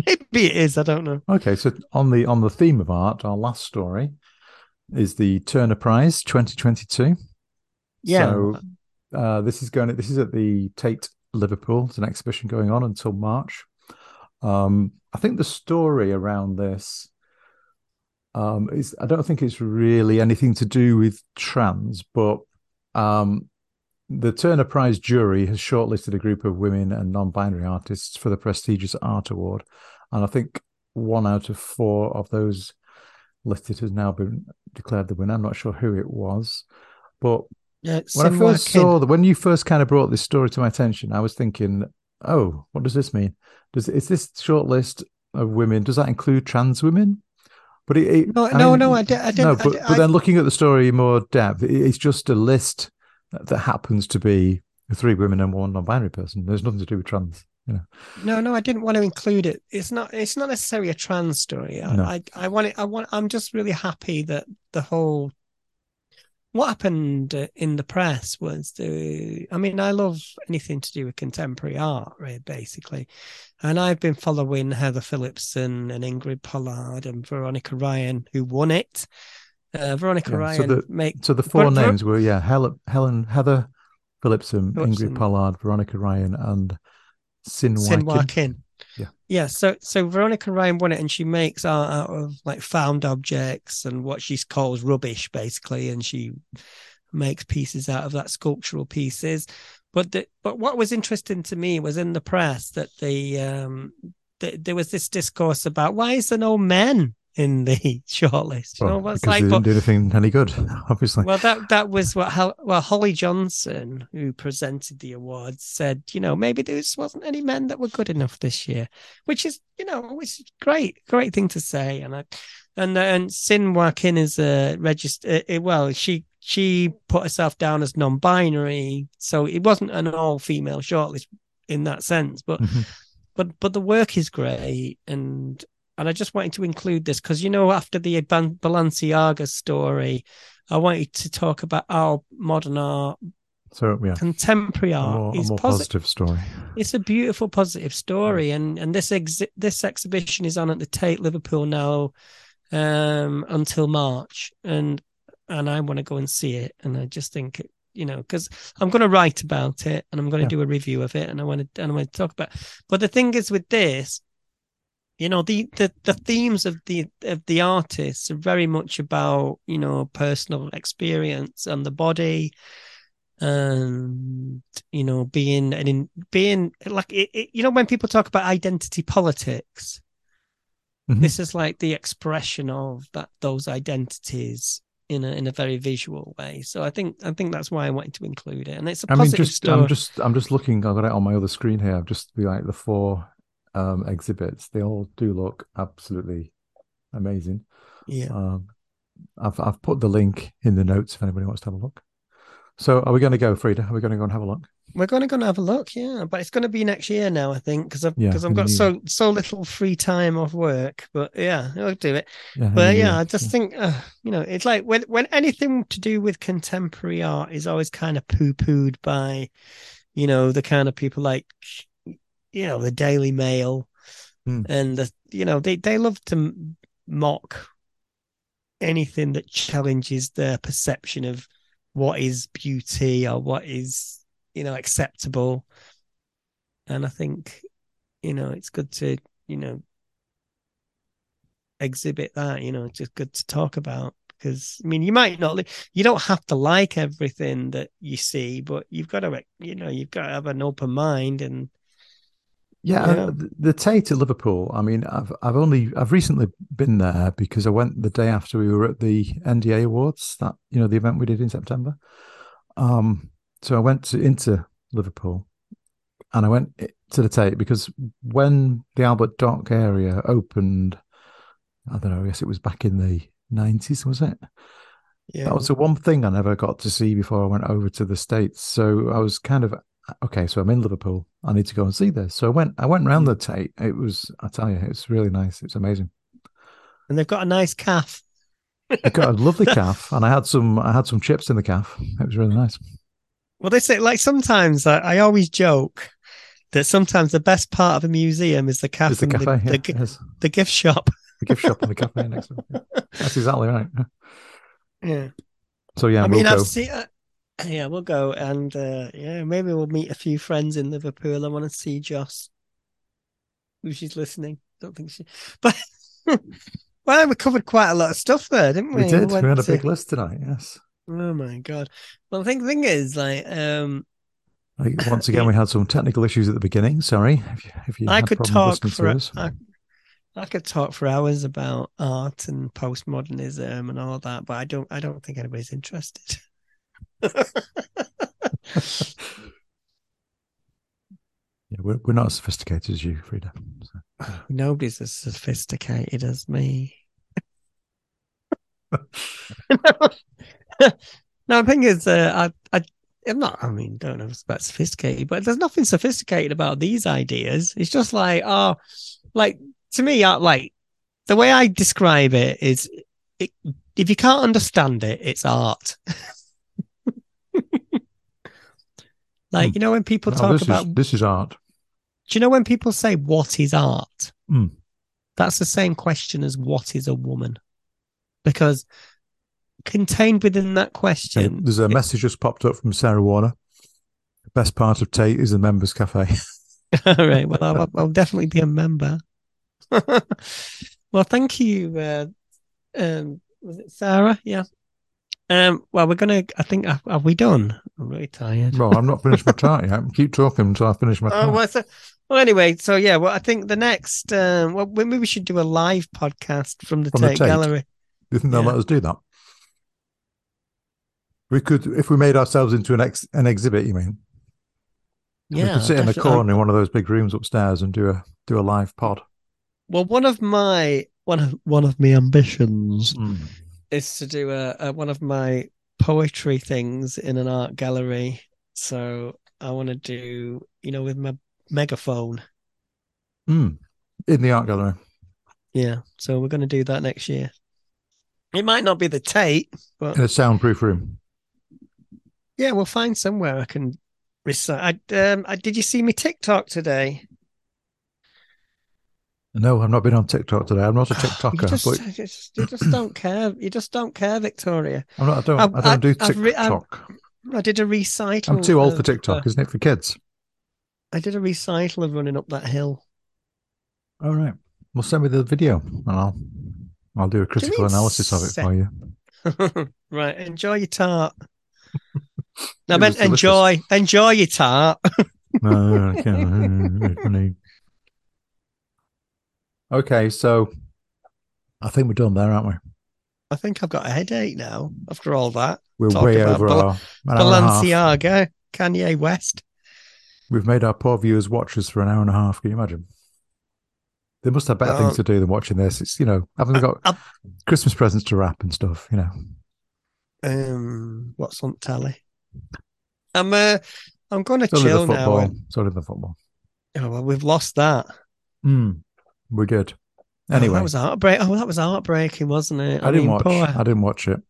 Maybe it is. I don't know. Okay, so on the on the theme of art, our last story is the Turner Prize 2022. Yeah. So uh, this is going. This is at the Tate Liverpool. It's an exhibition going on until March. Um, I think the story around this um, is. I don't think it's really anything to do with trans, but um, the Turner Prize jury has shortlisted a group of women and non-binary artists for the prestigious Art Award, and I think one out of four of those listed has now been declared the winner. I'm not sure who it was, but yeah, when I first saw that, when you first kind of brought this story to my attention, I was thinking, "Oh, what does this mean? Does is this short list of women? Does that include trans women?" But it, it- No, I no, mean, no, I I didn't- I but, di- but then looking at the story in more depth, it- it's just a list that, happens to be three women and one non-binary person. There's nothing to do with trans. You know, No, no, I didn't want to include it. It's not. It's not necessarily a trans story. I, No. I, I want it. I want. I'm just really happy that the whole. What happened in the press was the. I mean, I love anything to do with contemporary art, right? Basically, and I've been following Heather Phillipson and Ingrid Pollard and Veronica Ryan, who won it. Uh, Veronica Yeah, so Ryan the- make so the four Ver- names were yeah, Helen, Helen, Heather Phillipson, Phillipson. Ingrid Pollard, Veronica Ryan, and Sin Sin Yeah. Yeah. So so Veronica Ryan won it and she makes art out of like found objects and what she calls rubbish, basically, and she makes pieces out of that sculptural pieces. But the, but what was interesting to me was in the press that the um th- there was this discourse about why is there no men in the shortlist? You know, Well, what's because like they didn't do anything any good, obviously. well, that that was what Hol- well Holly Johnson, who presented the awards, said. You know, maybe there just wasn't any men that were good enough this year, which is you know, which is great, great thing to say. And I, and and Sin Wai Kin is a register. Uh, well, she she put herself down as non-binary, so it wasn't an all-female shortlist in that sense. But Mhm. but but the work is great and and I just wanted to include this because you know after the Ban- Balenciaga story, I wanted to talk about how modern art, So yeah, contemporary a art more, a is more positive. positive story. It's a beautiful, positive story, and and this exi- this exhibition is on at the Tate Liverpool now um, until March, and and I want to go and see it, and I just think it, you know because I'm going to write about it, and I'm going to Yeah. do a review of it, and I want to and I want to talk about. But the thing is with this, you know, the the the themes of the of the artists are very much about you know personal experience and the body and you know being and in being like it, it, you know when people talk about identity politics Mhm. this is like the expression of that those identities in a in a very visual way so i think i think that's why i wanted to include it and it's a I mean, just story I'm just I'm just looking. I've got it on my other screen here. I've just be like the four um, exhibits. They all do look absolutely amazing. yeah Um, I've I've put the link in the notes if anybody wants to have a look. So are we going to go, Frida? Are we going to go and have a look? We're going to go and have a look, yeah. But it's going to be next year now, I think, because I've Yeah, because I've got so so little free time off work. But yeah, I'll do it. Yeah. But yeah, new- I just think uh, you know, it's like when when anything to do with contemporary art is always kind of poo pooed by, you know, the kind of people like, you know, the Daily Mail, Hmm. and the you know they they love to mock anything that challenges their perception of what is beauty or what is you know acceptable, and I think you know it's good to you know exhibit that you know it's just good to talk about because i mean you might not you don't have to like everything that you see but you've got to you know you've got to have an open mind and Yeah, Yeah. the- the Tate at Liverpool. I mean, I've I've only I've recently been there because I went the day after we were at the NDA Awards. That you know the event we did in September. Um, so I went to into Liverpool, and I went to the Tate because when the Albert Dock area opened, I don't know. I guess it was back in the nineties, was it? yeah That was the one thing I never got to see before I went over to the States. So I was kind of okay. So I'm in Liverpool. I need to go and see this. So I went. I went round mm. the Tate. It was. I tell you, it's really nice. It's amazing. and they've got a nice calf I got a lovely calf, and I had some. I had some chips in the calf. It was really nice. well they say like sometimes i, I always joke that sometimes the best part of a museum is the cafe, It's the cafe. the, yeah, the, yes. the gift shop the gift shop and the cafe next to it. That's exactly right. yeah So yeah, I mean. I've seen. Uh, Yeah, we'll go, and uh, yeah, maybe we'll meet a few friends in Liverpool. I want to see Joss. If she's listening, don't think she. But well, we covered quite a lot of stuff there, didn't we? we did. We went had a big list tonight. Yes. Oh my god! Well, the thing, thing is, like, um, Like, once again, we had some technical issues at the beginning. Sorry if you, if you I could talk for. I, I could talk for hours about art and postmodernism and all that, but I don't. I don't think anybody's interested. Yeah, we're, we're not as sophisticated as you, Frida. So. Nobody's as sophisticated as me. no, the thing is, uh, I, I, I'm not. I mean, don't know about sophisticated, but there's nothing sophisticated about these ideas. It's just like, oh, like to me, I, like the way I describe it is, it, if you can't understand it, it's art. like Hmm. you know when people No, talk this about is this is art. do you know when people say what is art? Hmm. That's the same question as what is a woman? Because contained within that Okay, question, there's a message just popped up from Sarah Warner. The best part of Tate is the members cafe. all right. Well, I'll, I'll definitely be a member. well, thank you. Uh, um, was it Sarah? Yeah. Um. Well, we're gonna. I think. Are, are we done? I'm really tired. well, I'm not finished my tart yet. Keep talking until I finish my Oh, well, so, well, anyway, so yeah, well, I think the next, um, well, maybe we should do a live podcast from the From the Tate Tate? Gallery. Do you think they'll yeah. let us do that? We could, if we made ourselves into an ex, an exhibit. You mean? Yeah, we could sit in a corner in one of those big rooms upstairs and do a do a live pod. Well, one of my one of one of my ambitions Mm. is to do a, a one of my poetry things in an art gallery. So I want to do, you know, with my megaphone. Mm. In the art gallery. Yeah. So we're going to do that next year. It might not be the Tate, but in a soundproof room. yeah, we'll find somewhere I can recite. I, um, I, did you see me TikTok today? No, I've not been on TikTok today. I'm not a You TikToker, just, but you just, you just don't care. You just don't care, Victoria. I'm not. I don't. I've- I don't do I've re- TikTok. I did a recital. I'm too old for TikTok, uh, isn't it? For kids. I did a recital of running up that hill. All right. Well, send me the video, and I'll I'll do a critical mean analysis of it for you. right, enjoy your tart. No, I meant enjoy, enjoy your tart. No, I can't. Okay, so I think we're done there, aren't we? I think I've got a headache now after all that. We're Talk way about over Bal- our an hour and a half. Balenciaga, Kanye West. We've made our poor viewers watch us for an hour and a half. Can you imagine? They must have better things to do than watching this. It's you know, haven't they got I- Christmas presents to wrap and stuff? You know, Um, what's on telly? I'm uh, I'm going to It's only the chill now. football. and- It's only the football. Oh, well, we've lost that. Mm, we're good. Oh, Anyway, that was heartbreak. Oh, that was heartbreaking, wasn't it? I, didn't mean, watch. poor- I didn't watch it.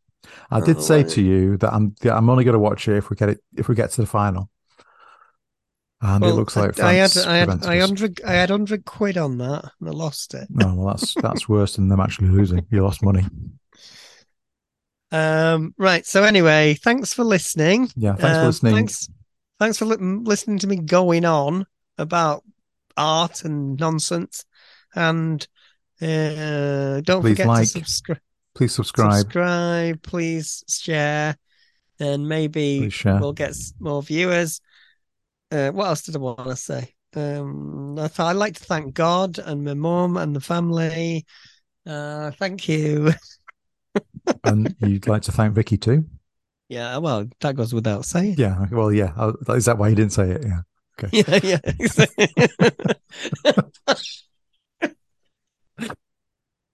I did Oh, say to you that I'm yeah, I'm only going to watch it if we get it if we get to the final. And it looks like I, I had I had I hundred I had hundred quid on that and I lost it. No, well, that's that's worse than them actually losing. You lost money. Um, right. So anyway, thanks for listening. Yeah, thanks for Um, listening. Thanks, thanks for li- listening to me going on about art and nonsense. And uh, don't Please forget like, to subscribe. Please subscribe. Subscribe, please share, and maybe we'll get more viewers. Uh, what else did I want to say? Um, I I'd like to thank God and my mum and the family. Uh, thank you. and you'd like to thank Vicky too. Yeah, well, that goes without saying. Yeah. Well, yeah. Uh, Is that why you didn't say it? Yeah. Okay. Yeah, yeah.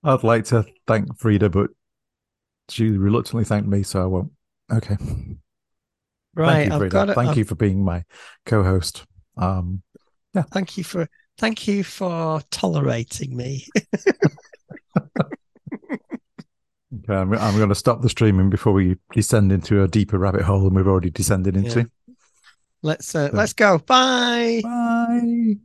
I'd like to thank Frida, but she reluctantly thanked me, so I won't. Okay. right, thank you, Frida. it. Thank I've- you for being my co-host. Um, Thank you for thank you for tolerating me. okay, I'm, I'm going to stop the streaming before we descend into a deeper rabbit hole than we've already descended into. Let's uh, let's go. Bye. Bye.